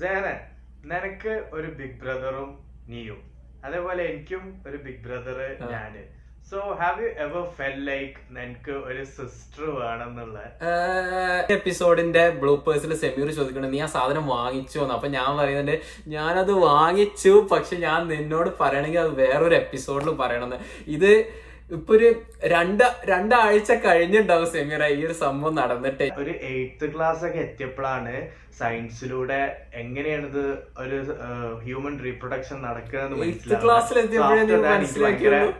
സേന നിനക്ക് ഒരു ബിഗ് ബ്രദറും നീയും. അതേപോലെ എനിക്കും ഒരു ബിഗ് ബ്രദർ. ഞാൻ. So have you ever felt like നിനക്ക് ഒരു സിസ്റ്റർ വേണമെന്നുള്ള? എപ്പിസോഡിന്റെ ബ്ലൂപ്പേഴ്സിൽ സെമീർ ചോദിക്കണം നീ ആ സാധനം വാങ്ങിച്ചു? എന്ന്. അപ്പൊ ഞാൻ പറയുന്നുണ്ട് ഞാനത് വാങ്ങിച്ചു പക്ഷെ ഞാൻ നിന്നോട് പറയണമെങ്കിൽ അത് വേറൊരു എപ്പിസോഡിൽ പറയണമെന്ന്. ഇത് ഇപ്പൊ ഒരു രണ്ട് രണ്ടാഴ്ച കഴിഞ്ഞിട്ടുണ്ടാവും സെമിറ ഈ ഒരു സംഭവം നടന്നിട്ട്. ഒരു എയ്ത്ത് ക്ലാസ് ഒക്കെ എത്തിയപ്പോഴാണ് സയൻസിലൂടെ എങ്ങനെയാണിത് ഒരു ഹ്യൂമൻ റീപ്രൊഡക്ഷൻ നടക്കുന്നത് എയ്ത്ത് ക്ലാസ്സിൽ എത്തിയപ്പോഴേ മനസ്സിലാക്കിയുള്ളൂ.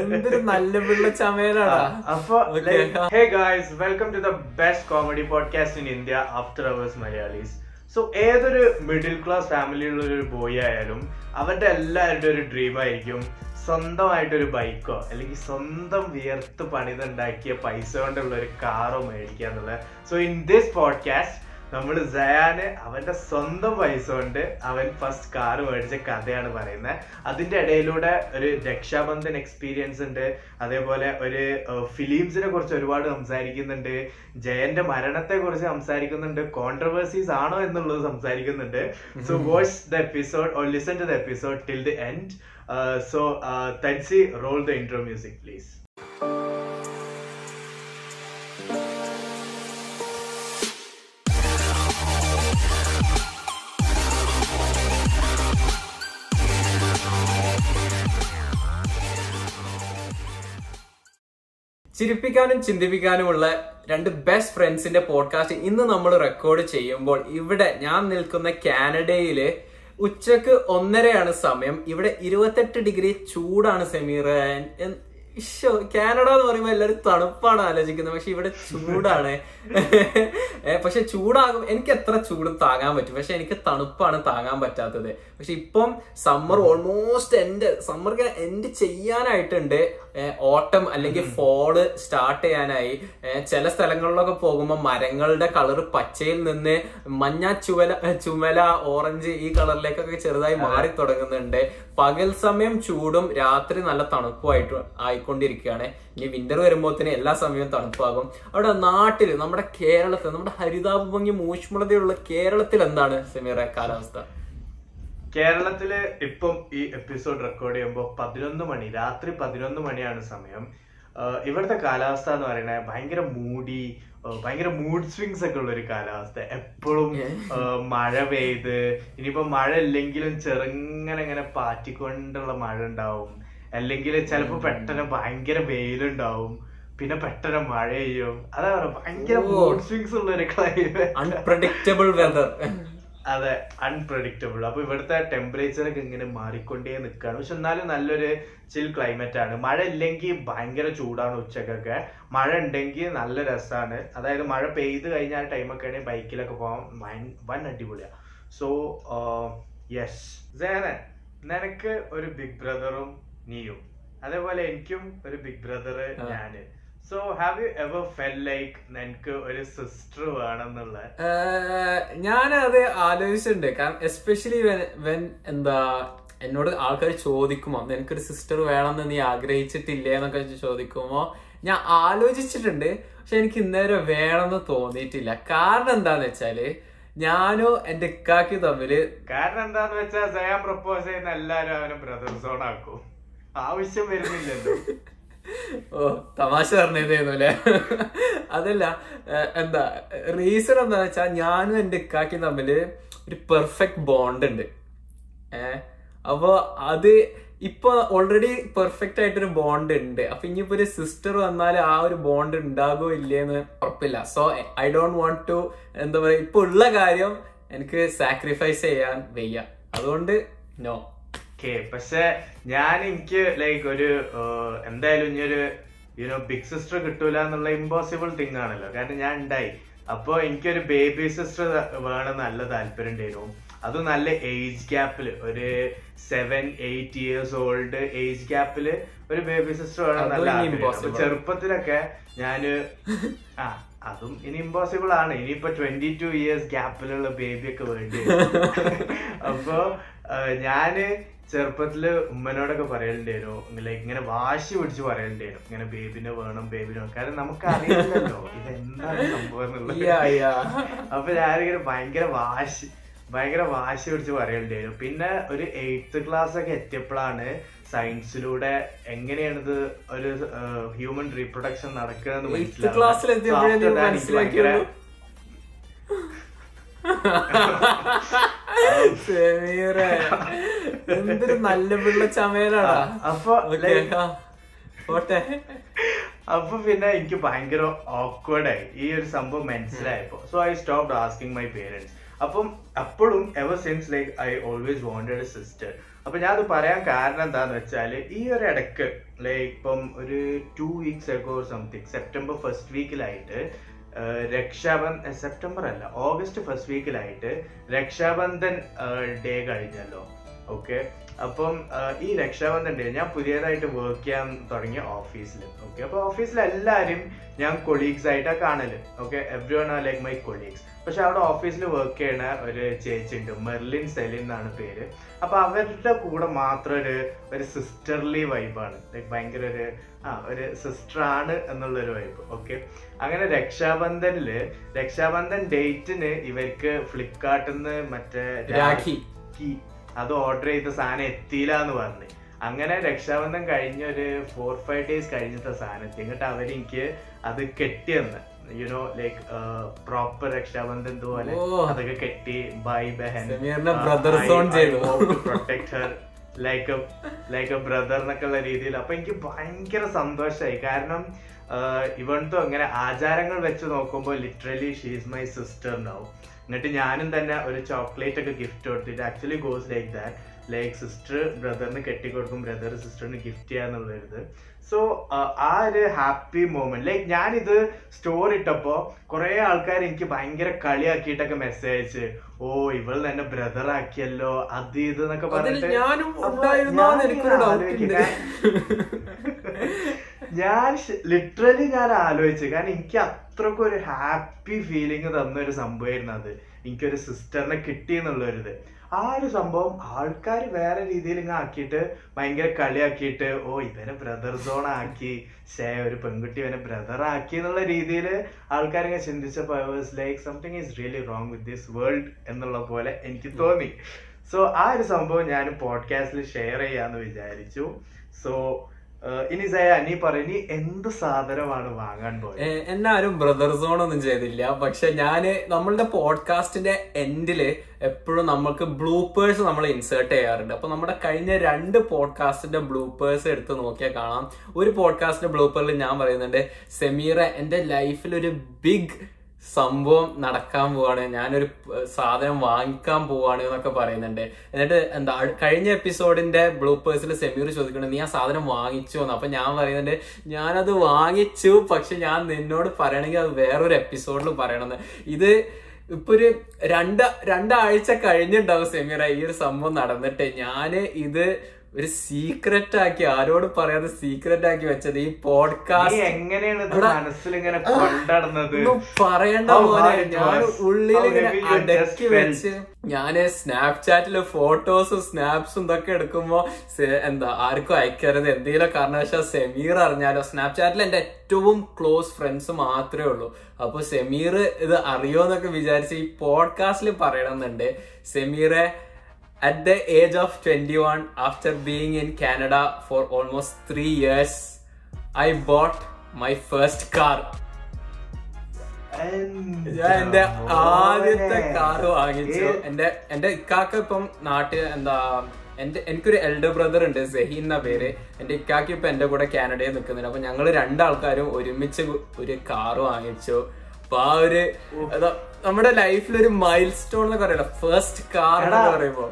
എന്തൊരു നല്ല പിള്ള ചമയലാടാ. അപ്പൊ hey guys welcome to the best comedy podcast in India after hours Malayalis so ഏതൊരു മിഡിൽ ക്ലാസ് ഫാമിലിയിലുള്ള ഒരു ബോയ് ആയാലും അവരുടെ എല്ലാവരുടെ ഒരു ഡ്രീം ആയിരിക്കും സ്വന്തമായിട്ടൊരു ബൈക്കോ അല്ലെങ്കിൽ സ്വന്തം വിയർത്ത് പണിതുണ്ടാക്കിയ പൈസ കൊണ്ടുള്ള ഒരു കാറോ മേടിക്കുക എന്നുള്ളത് സോ ഇൻ ദിസ് പോഡ്കാസ്റ്റ് നമ്മൾ ജയാന് അവന്റെ സ്വന്തം പൈസ കൊണ്ട് അവൻ ഫസ്റ്റ് കാർ മേടിച്ച കഥയാണ് പറയുന്നത് അതിന്റെ ഇടയിലൂടെ ഒരു രക്ഷാബന്ധൻ എക്സ്പീരിയൻസ് ഉണ്ട്. അതേപോലെ ഒരു ഫിലിംസിനെ കുറിച്ച് ഒരുപാട് സംസാരിക്കുന്നുണ്ട്. ജയന്റെ മരണത്തെ കുറിച്ച് സംസാരിക്കുന്നുണ്ട്. കോൺട്രവേഴ്സീസ് ആണോ എന്നുള്ളത് സംസാരിക്കുന്നുണ്ട്. So watch the episode or listen to the episode till the end so Thansi roll the intro music please ചിരിപ്പിക്കാനും ചിന്തിപ്പിക്കാനുമുള്ള രണ്ട് ബെസ്റ്റ് ഫ്രണ്ട്സിന്റെ പോഡ്കാസ്റ്റ് ഇന്ന് നമ്മൾ റെക്കോർഡ് ചെയ്യുമ്പോൾ ഇവിടെ ഞാൻ നിൽക്കുന്ന കാനഡയിൽ ഉച്ചയ്ക്ക് ഒന്നരയാണ് സമയം. ഇവിടെ ഇരുപത്തെട്ട് ഡിഗ്രി ചൂടാണ് സെമീർ കാനഡ എന്ന് പറയുമ്പോൾ എല്ലാവരും തണുപ്പാണ് ആലോചിക്കുന്നത്. പക്ഷെ ഇവിടെ ചൂടാണ്. പക്ഷെ ചൂടാകും. എനിക്ക് എത്ര ചൂട് താങ്ങാൻ പറ്റും. പക്ഷെ എനിക്ക് തണുപ്പാണ് താങ്ങാൻ പറ്റാത്തത്. പക്ഷെ ഇപ്പം summer almost end summer end ചെയ്യാനായിട്ടുണ്ട്. Autumn അല്ലെങ്കിൽ ഫോൾ സ്റ്റാർട്ട് ചെയ്യാനായി. ചില സ്ഥലങ്ങളിലൊക്കെ പോകുമ്പോൾ മരങ്ങളുടെ കളർ പച്ചയിൽ നിന്ന് മഞ്ഞ ചുവല ചുമല ഓറഞ്ച് ഈ കളറിലേക്കൊക്കെ ചെറുതായി മാറി തുടങ്ങുന്നുണ്ട്. പകൽ സമയം ചൂടും രാത്രി നല്ല തണുപ്പുമായിട്ട് ആയിക്കൊണ്ടിരിക്കുകയാണ്. ഇനി വിന്റർ വരുമ്പോഴത്തേന് എല്ലാ സമയവും തണുപ്പാകും. അവിടെ നാട്ടിൽ നമ്മുടെ കേരളത്തിൽ നമ്മുടെ ഹരിതാഭംഗി മൂഷ്മളതയുള്ള കേരളത്തിൽ എന്താണ് സെമീറ കാലാവസ്ഥ? കേരളത്തിൽ ഇപ്പം ഈ എപ്പിസോഡ് റെക്കോർഡ് ചെയ്യുമ്പോൾ പതിനൊന്ന് മണി രാത്രി പതിനൊന്ന് മണിയാണ് സമയം. ഇവിടുത്തെ കാലാവസ്ഥ എന്ന് പറയുന്നത് ഭയങ്കര മൂടി ഭയങ്കര മൂഡ് സ്വിങ്സ് ഒക്കെ ഉള്ള ഒരു കാലാവസ്ഥ എപ്പോഴും മഴ പെയ്ത് ഇനിയിപ്പോ മഴ ഇല്ലെങ്കിലും ചെറുങ്ങനെ ഇങ്ങനെ പാറ്റിക്കൊണ്ടുള്ള മഴ ഉണ്ടാവും. അല്ലെങ്കിൽ ചിലപ്പോ പെട്ടെന്ന് ഭയങ്കര വെയിലുണ്ടാവും. പിന്നെ പെട്ടെന്ന് മഴ പെയ്യും. അതാ പറയാ ഭയങ്കര മൂഡ് സ്വിങ്സ് ഉള്ള ഒരു ക്ലൈമറ്റ് അൺപ്രഡിക്റ്റബിൾ വെതർ അതെ അൺപ്രഡിക്റ്റബിൾ അപ്പൊ ഇവിടുത്തെ ടെമ്പറേച്ചർ ഒക്കെ ഇങ്ങനെ മാറിക്കൊണ്ടേ നിൽക്കുകയാണ് പക്ഷെ എന്നാലും നല്ലൊരു ചിൽ ക്ലൈമറ്റ് ആണ്. മഴ ഇല്ലെങ്കിൽ ഭയങ്കര ചൂടാണ് ഉച്ചക്കൊക്കെ. മഴ ഉണ്ടെങ്കിൽ നല്ല രസമാണ് അതായത് മഴ പെയ്ത് കഴിഞ്ഞാൽ ടൈമൊക്കെ ആണെങ്കിൽ ബൈക്കിലൊക്കെ പോകാൻ വൻ- അടിപൊളിയാ. അടിപൊളിയാണ് സോ യെസ് സേന നിനക്ക് ഒരു ബിഗ് ബ്രദറും നീയും. അതേപോലെ എനിക്കും ഒരു ബിഗ് ബ്രദർ ആ. ഞാൻ. So have you ever felt like നിനക്ക് ഒരു സിസ്റ്റർ വേണമെന്നുള്ള ഞാൻ അത് ആലോചിച്ചിട്ടുണ്ട്. കാരണം എസ്പെഷ്യലി വെൻ എന്താ എന്നോട് ആൾക്കാർ ചോദിക്കുമോ നിനക്കൊരു സിസ്റ്റർ വേണമെന്ന് നീ ആഗ്രഹിച്ചിട്ടില്ലേ? എന്നൊക്കെ ചോദിക്കുമ്പോ ഞാൻ ആലോചിച്ചിട്ടുണ്ട്. പക്ഷെ എനിക്ക് ഇന്നേരം വേണമെന്ന് തോന്നിയിട്ടില്ല. കാരണം എന്താന്ന് വെച്ചാൽ ഞാനോ എന്റെ ഇക്കാക്കി തമ്മിൽ കാരണം എന്താന്ന് വെച്ചാൽ പ്രപ്പോസ് ചെയ്യുന്ന എല്ലാരും അവനെ ആക്കും. ആവശ്യം വരുന്നില്ലല്ലോ. ഓ തമാശ പറഞ്ഞതായിരുന്നു അല്ലേ? അതല്ല എന്താ റീസൺ എന്താ വെച്ചാൽ ഞാനും എന്റെ ഇക്കാക്കി തമ്മിൽ ഒരു പെർഫെക്റ്റ് ബോണ്ട് ഉണ്ട്. ഏ അപ്പൊ അത് ഇപ്പൊ ഓൾറെഡി പെർഫെക്റ്റ് ആയിട്ടൊരു ബോണ്ട് ഉണ്ട്. അപ്പൊ ഇനിയിപ്പോ ഒരു സിസ്റ്റർ വന്നാൽ ആ ഒരു ബോണ്ട് ഉണ്ടാകോ ഇല്ലേന്ന് ഉറപ്പില്ല. So I don't want to എന്താ പറയാ ഇപ്പൊ ഉള്ള കാര്യം എനിക്ക് സാക്രിഫൈസ് ചെയ്യാൻ വയ്യ. അതുകൊണ്ട് നോ ഓക്കെ പക്ഷെ ഞാൻ എനിക്ക് ലൈക്ക് ഒരു എന്തായാലും ഇനിയൊരു യുനോ ബിഗ് സിസ്റ്റർ കിട്ടൂല എന്നുള്ള ഇമ്പോസിബിൾ തിങ് ആണല്ലോ. കാരണം ഞാൻ ഉണ്ടായി. അപ്പൊ എനിക്കൊരു ബേബി സിസ്റ്റർ വേണം നല്ല താല്പര്യം ഉണ്ടായിരുന്നു. അത് നല്ല ഏജ് ഗ്യാപ്പിൽ ഒരു seven eight years old age ഗ്യാപ്പിൽ ഒരു ബേബി സിസ്റ്റർ വേണം നല്ല ആഗ്രഹം. ചെറുപ്പത്തിലൊക്കെ ഞാൻ ആ അതും ഇനി ഇമ്പോസിബിൾ ആണ്. ഇനിയിപ്പോ ട്വന്റി ടു ഇയേഴ്സ് ഗ്യാപ്പിലുള്ള ബേബിയൊക്കെ വേണ്ടി. അപ്പൊ ഞാൻ ചെറുപ്പത്തിൽ ഉമ്മനോടൊക്കെ പറയലുണ്ടായിരുന്നു ലൈക്ക് ഇങ്ങനെ വാശി പിടിച്ച് പറയലുണ്ടായിരുന്നു ഇങ്ങനെ ബേബിനെ വേണം ബേബിനെ വേണം. കാരണം നമുക്ക് അറിയില്ലല്ലോ ഇതെന്താണ് സംഭവം എന്നുള്ളത്. അപ്പൊ ഞാനിങ്ങനെ ഭയങ്കര വാശി ഭയങ്കര വാശി പിടിച്ച് പറയലുണ്ടായിരുന്നു പിന്നെ ഒരു എയ്ത്ത് ക്ലാസ് ഒക്കെ എത്തിയപ്പോഴാണ് സയൻസിലൂടെ എങ്ങനെയാണിത് ഒരു ഹ്യൂമൻ റീപ്രൊഡക്ഷൻ നടക്കുന്നത് മനസ്സിലാക്കി എന്തൊരു നല്ല പിള്ള ചമയലാടാ. അപ്പൊ. പോട്ടെ. അപ്പൊ പിന്നെ എനിക്ക് ഭയങ്കര ഓക്വേർഡായി ഈ ഒരു സംഭവം മനസ്സിലായപ്പോ. So I stop asking my parents അപ്പം അപ്പോഴും ever since like I always wanted a sister അപ്പൊ ഞാൻ അത് പറയാൻ കാരണം എന്താന്ന് വെച്ചാൽ ഈ ഒരു ഇടയ്ക്ക് ലൈക്ക് ഇപ്പം ഒരു two weeks ago something September first വീക്കിലായിട്ട് Raksha Bandhan September അല്ല ഓഗസ്റ്റ് ഫസ്റ്റ് വീക്കിലായിട്ട് രക്ഷാബന്ധൻ ഡേ കഴിഞ്ഞല്ലോ. ഓക്കെ അപ്പം ഈ രക്ഷാബന്ധൻ ഡേ ഞാൻ പുതിയതായിട്ട് വർക്ക് ചെയ്യാൻ തുടങ്ങിയ ഓഫീസിൽ ഓക്കെ അപ്പൊ ഓഫീസിൽ എല്ലാവരും ഞാൻ കൊളീഗ്സ് ആയിട്ടാണ് കാണൽ. Okay everyone are like my colleagues പക്ഷെ അവിടെ ഓഫീസിൽ വർക്ക് ചെയ്യണ ഒരു ചേച്ചി ഉണ്ട് മെർലിൻ സെലിൻ എന്നാണ് പേര്. അപ്പൊ അവരുടെ കൂടെ മാത്രം ഒരു ഒരു സിസ്റ്റർലി വൈബാണ് ലൈക്ക് ഭയങ്കര ഒരു ആ ഒരു സിസ്റ്റർ ആണ് എന്നുള്ള ഒരു വൈബ് ഓക്കെ അങ്ങനെ രക്ഷാബന്ധനിൽ രക്ഷാബന്ധൻ ഡേറ്റിന് ഇവർക്ക് ഫ്ലിപ്കാർട്ടിൽ നിന്ന് മറ്റേ രാഖി. അത് ഓർഡർ ചെയ്ത സാധനം എത്തിയില്ല എന്ന് പറഞ്ഞു. അങ്ങനെ രക്ഷാബന്ധം കഴിഞ്ഞ ഒരു ഫോർ ഫൈവ് ഡേയ്സ് കഴിഞ്ഞത്തെ സാധനത്തിൽ എന്നിട്ട് അവരെനിക്ക് അത് കെട്ടിയെന്ന്. യുനോ ലൈക്ക് പ്രോപ്പർ രക്ഷാബന്ധം പോലെ. അതൊക്കെ കെട്ടി ബൈ ബഹൻ. Protector. Protect her like like a brother എന്നൊക്കെ ഉള്ള രീതിയിൽ. അപ്പൊ എനിക്ക് ഭയങ്കര സന്തോഷമായി കാരണം ഇവൺത്തോ അങ്ങനെ ആചാരങ്ങൾ വെച്ച് നോക്കുമ്പോൾ ലിറ്ററലി ഷീസ് മൈ സിസ്റ്റർ ഉണ്ടാവും എന്നിട്ട് ഞാനും തന്നെ ഒരു ചോക്ലേറ്റ് ഒക്കെ ഗിഫ്റ്റ് കൊടുത്തിട്ട് actually goes like that like sister ബ്രദറിന് കെട്ടിക്കൊടുക്കും ബ്രദർ സിസ്റ്ററിന് ഗിഫ്റ്റ് ചെയ്യാന്നുള്ളത് സോ ആ ഒരു ഹാപ്പി മൂമെന്റ് ലൈക്ക് ഞാനിത് സ്റ്റോറി ഇട്ടപ്പോ കുറെ ആൾക്കാർ എനിക്ക് ഭയങ്കര കളിയാക്കിയിട്ടൊക്കെ മെസ്സേജ് അയച്ച് ഓ ഇവൾ തന്നെ ബ്രദർ ആക്കിയല്ലോ. അത് ഇത് എന്നൊക്കെ പറഞ്ഞിട്ട് ഞാൻ ലിറ്ററലി ഞാൻ ആലോചിച്ചു. കാരണം എനിക്ക് അത്രക്കും ഒരു ഹാപ്പി ഫീലിംഗ് തന്ന ഒരു സംഭവമായിരുന്നു അത്. എനിക്കൊരു സിസ്റ്ററിനെ കിട്ടി എന്നുള്ളൊരിത്. ആ ഒരു സംഭവം ആൾക്കാർ വേറെ രീതിയിൽ ഇങ്ങനെ ആക്കിയിട്ട് ഭയങ്കര കളിയാക്കിയിട്ട് ഓ ഇവനെ ബ്രദർ സോൺ ആക്കി. ഷേ ഒരു പെൺകുട്ടി ഇവനെ ബ്രദർ ആക്കി എന്നുള്ള രീതിയിൽ ആൾക്കാർ ഇങ്ങനെ ചിന്തിച്ചപ്പോൾ I was like something is really wrong with this world എന്നുള്ള പോലെ എനിക്ക് തോന്നി. സോ ആ ഒരു സംഭവം ഞാൻ പോഡ്കാസ്റ്റിൽ ഷെയർ ചെയ്യാന്ന് വിചാരിച്ചു. സോ ഇനി സയ നീ പറ എന്ത് സാധനമാണ് വാങ്ങാൻ പോയത് ഏ, എന്നെ ബ്രദർ സോൺ ഒന്നും ചെയ്തില്ല. പക്ഷെ ഞാൻ നമ്മളുടെ പോഡ്കാസ്റ്റിന്റെ എൻഡിൽ എപ്പോഴും നമുക്ക് ബ്ലൂപ്പേഴ്സ് നമ്മൾ ഇൻസേർട്ട് ചെയ്യാറുണ്ട്. അപ്പൊ നമ്മുടെ കഴിഞ്ഞ രണ്ട് പോഡ്കാസ്റ്റിന്റെ ബ്ലൂപ്പേഴ്സ് എടുത്ത് നോക്കിയാൽ കാണാം. ഒരു പോഡ്കാസ്റ്റിന്റെ ബ്ലൂപ്പേറിൽ ഞാൻ പറയുന്നുണ്ട് സെമീറ എന്റെ ലൈഫിൽ ഒരു ബിഗ് സംഭവം നടക്കാൻ പോവാണ്. ഞാനൊരു സാധനം വാങ്ങിക്കാൻ പോവാണ് എന്നൊക്കെ പറയുന്നുണ്ട്. എന്നിട്ട് എന്താ കഴിഞ്ഞ എപ്പിസോഡിന്റെ ബ്ലൂപ്പേഴ്സിൽ സെമീർ ചോദിക്കണം നീ ആ സാധനം വാങ്ങിച്ചു? എന്ന്. അപ്പൊ ഞാൻ പറയുന്നുണ്ട് ഞാനത് വാങ്ങിച്ചു പക്ഷെ ഞാൻ നിന്നോട് പറയണമെങ്കിൽ അത് വേറൊരു എപ്പിസോഡിൽ പറയണമെന്ന്. ഇത് ഇപ്പൊ ഒരു രണ്ട് രണ്ടാഴ്ച കഴിഞ്ഞിട്ടുണ്ടാവും സെമീറ ഈ ഒരു സംഭവം നടന്നിട്ട്. ഞാൻ ഇത് ഒരു സീക്രട്ട് ആക്കി ആരോട് പറയാതെ സീക്രട്ട് ആക്കി വെച്ചത് ഈ പോഡ്കാസ്റ്റ് എങ്ങനെയാണ് മനസ്സിൽ ഇങ്ങനെ കൊണ്ടടന്നത്? പറയണ്ട പോലെ ഞാൻ ഉള്ളിൽ ഇങ്ങനെ അടക്കി വെച്ച് ഞാൻ സ്നാപ്ചാറ്റിൽ ഫോട്ടോസും സ്നാപ്സും ഇതൊക്കെ എടുക്കുമ്പോ എന്താ ആർക്കും അയക്കരുത്. എന്തെങ്കിലും കാരണവശാൽ സെമീർ അറിഞ്ഞാലോ. സ്നാപ്ചാറ്റിൽ എന്റെ ഏറ്റവും ക്ലോസ് ഫ്രണ്ട്സ് മാത്രമേ ഉള്ളൂ. അപ്പൊ സെമീർ ഇത് അറിയോന്നൊക്കെ വിചാരിച്ച് ഈ പോഡ്കാസ്റ്റിൽ പറയണമെന്നുണ്ട് സെമീറെ At the age of 21, after being in Canada for almost three years, I bought my first car. ഞാൻ എന്റെ ആദ്യത്തെ കാർ വാങ്ങിച്ചു. എന്റെ എന്റെ ഇക്കാക്ക ഇപ്പം നാട്ടിൽ എന്താ എന്റെ എനിക്കൊരു എൽഡർ ബ്രദർ ഉണ്ട് സെഹി എന്ന പേര്. എന്റെ ഇക്കാക്ക് ഇപ്പൊ എന്റെ കൂടെ കാനഡയിൽ നിൽക്കുന്നുണ്ട്. അപ്പൊ ഞങ്ങൾ രണ്ടാൾക്കാരും ഒരുമിച്ച് ഒരു കാർ വാങ്ങിച്ചു. അപ്പൊ ആ ഒരു നമ്മുടെ ലൈഫിൽ ഒരു മൈൽ സ്റ്റോൺ എന്നൊക്കെ പറയല്ലോ. ഫസ്റ്റ് കാർ എന്ന് എടാ, പറയുമ്പോ.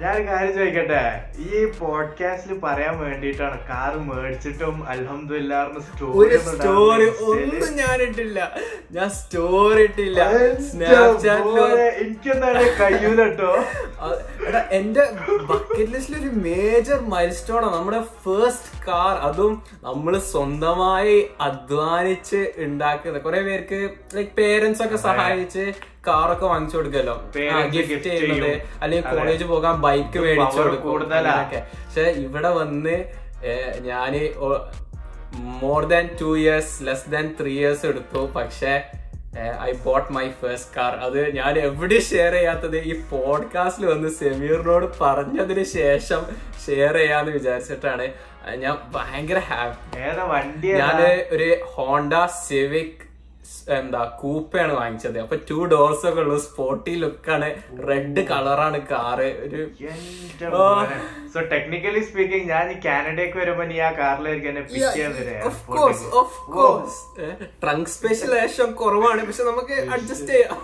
ഞാൻ കാര്യം ചോദിക്കട്ടെ? ഈ പോഡ്കാസ്റ്റിൽ പറയാൻ വേണ്ടിട്ടാണ് കാർ മേടിച്ചിട്ടും അൽഹംദുലില്ലാർന്ന് ഒരു സ്റ്റോറി ഒന്നും ഞാൻ ഇട്ടില്ല. ഞാൻ സ്റ്റോറി ഇട്ടില്ല എനിക്കെന്താണ് കഴിയൂലട്ടോ. എടാ എന്റെ ബക്കറ്റ് ലിസ്റ്റിൽ ഒരു മേജർ മൈൽ സ്റ്റോണാണ് നമ്മുടെ ഫേസ്റ്റ് കാർ അതും നമ്മൾ സ്വന്തമായി അധ്വാനിച്ച് ഉണ്ടാക്കുന്നത് കുറെ പേർക്ക് ലൈക് പേരൻസ് ഒക്കെ സഹായിച്ച് കാറൊക്കെ വാങ്ങിച്ചു കൊടുക്കല്ലോ. ഗിഫ്റ്റ് ചെയ്യുന്നത് അല്ലെങ്കിൽ കോളേജ് പോകാൻ ബൈക്ക് മേടിച്ചു കൊടുക്കും. പക്ഷെ ഇവിടെ വന്ന് ഞാൻ more than two years less than three years എടുത്തു. പക്ഷെ I bought my first car അത് ഞാൻ എവിടെ ഷെയർ ചെയ്യാത്തത്? ഈ പോഡ്കാസ്റ്റിൽ വന്ന് സെമീറിനോട് പറഞ്ഞതിന് ശേഷം ഷെയർ ചെയ്യാന്ന് വിചാരിച്ചിട്ടാണ്. ഞാൻ ഭയങ്കര ഹാപ്പി ഞാൻ ഒരു ഹോണ്ട സിവിക് എന്താ കൂപ്പയാണ് വാങ്ങിച്ചത്. അപ്പൊ ടു ഡോർസ് ഒക്കെ ഉള്ളു. സ്പോർട്ടി ലുക്കാണ് റെഡ് കളറാണ് കാറ് ഒരു സോ ടെക്നിക്കലി സ്പീക്കിംഗ് ഞാൻ ഈ കാനഡയ്ക്ക് വരുമ്പോ നീ ആ കാറിലായിരിക്കും എന്നെ പിക്ക് ചെയ്യാൻ ട്രങ്ക് സ്പേസ് ലേശം കുറവാണ്. പക്ഷെ നമുക്ക് അഡ്ജസ്റ്റ് ചെയ്യാം.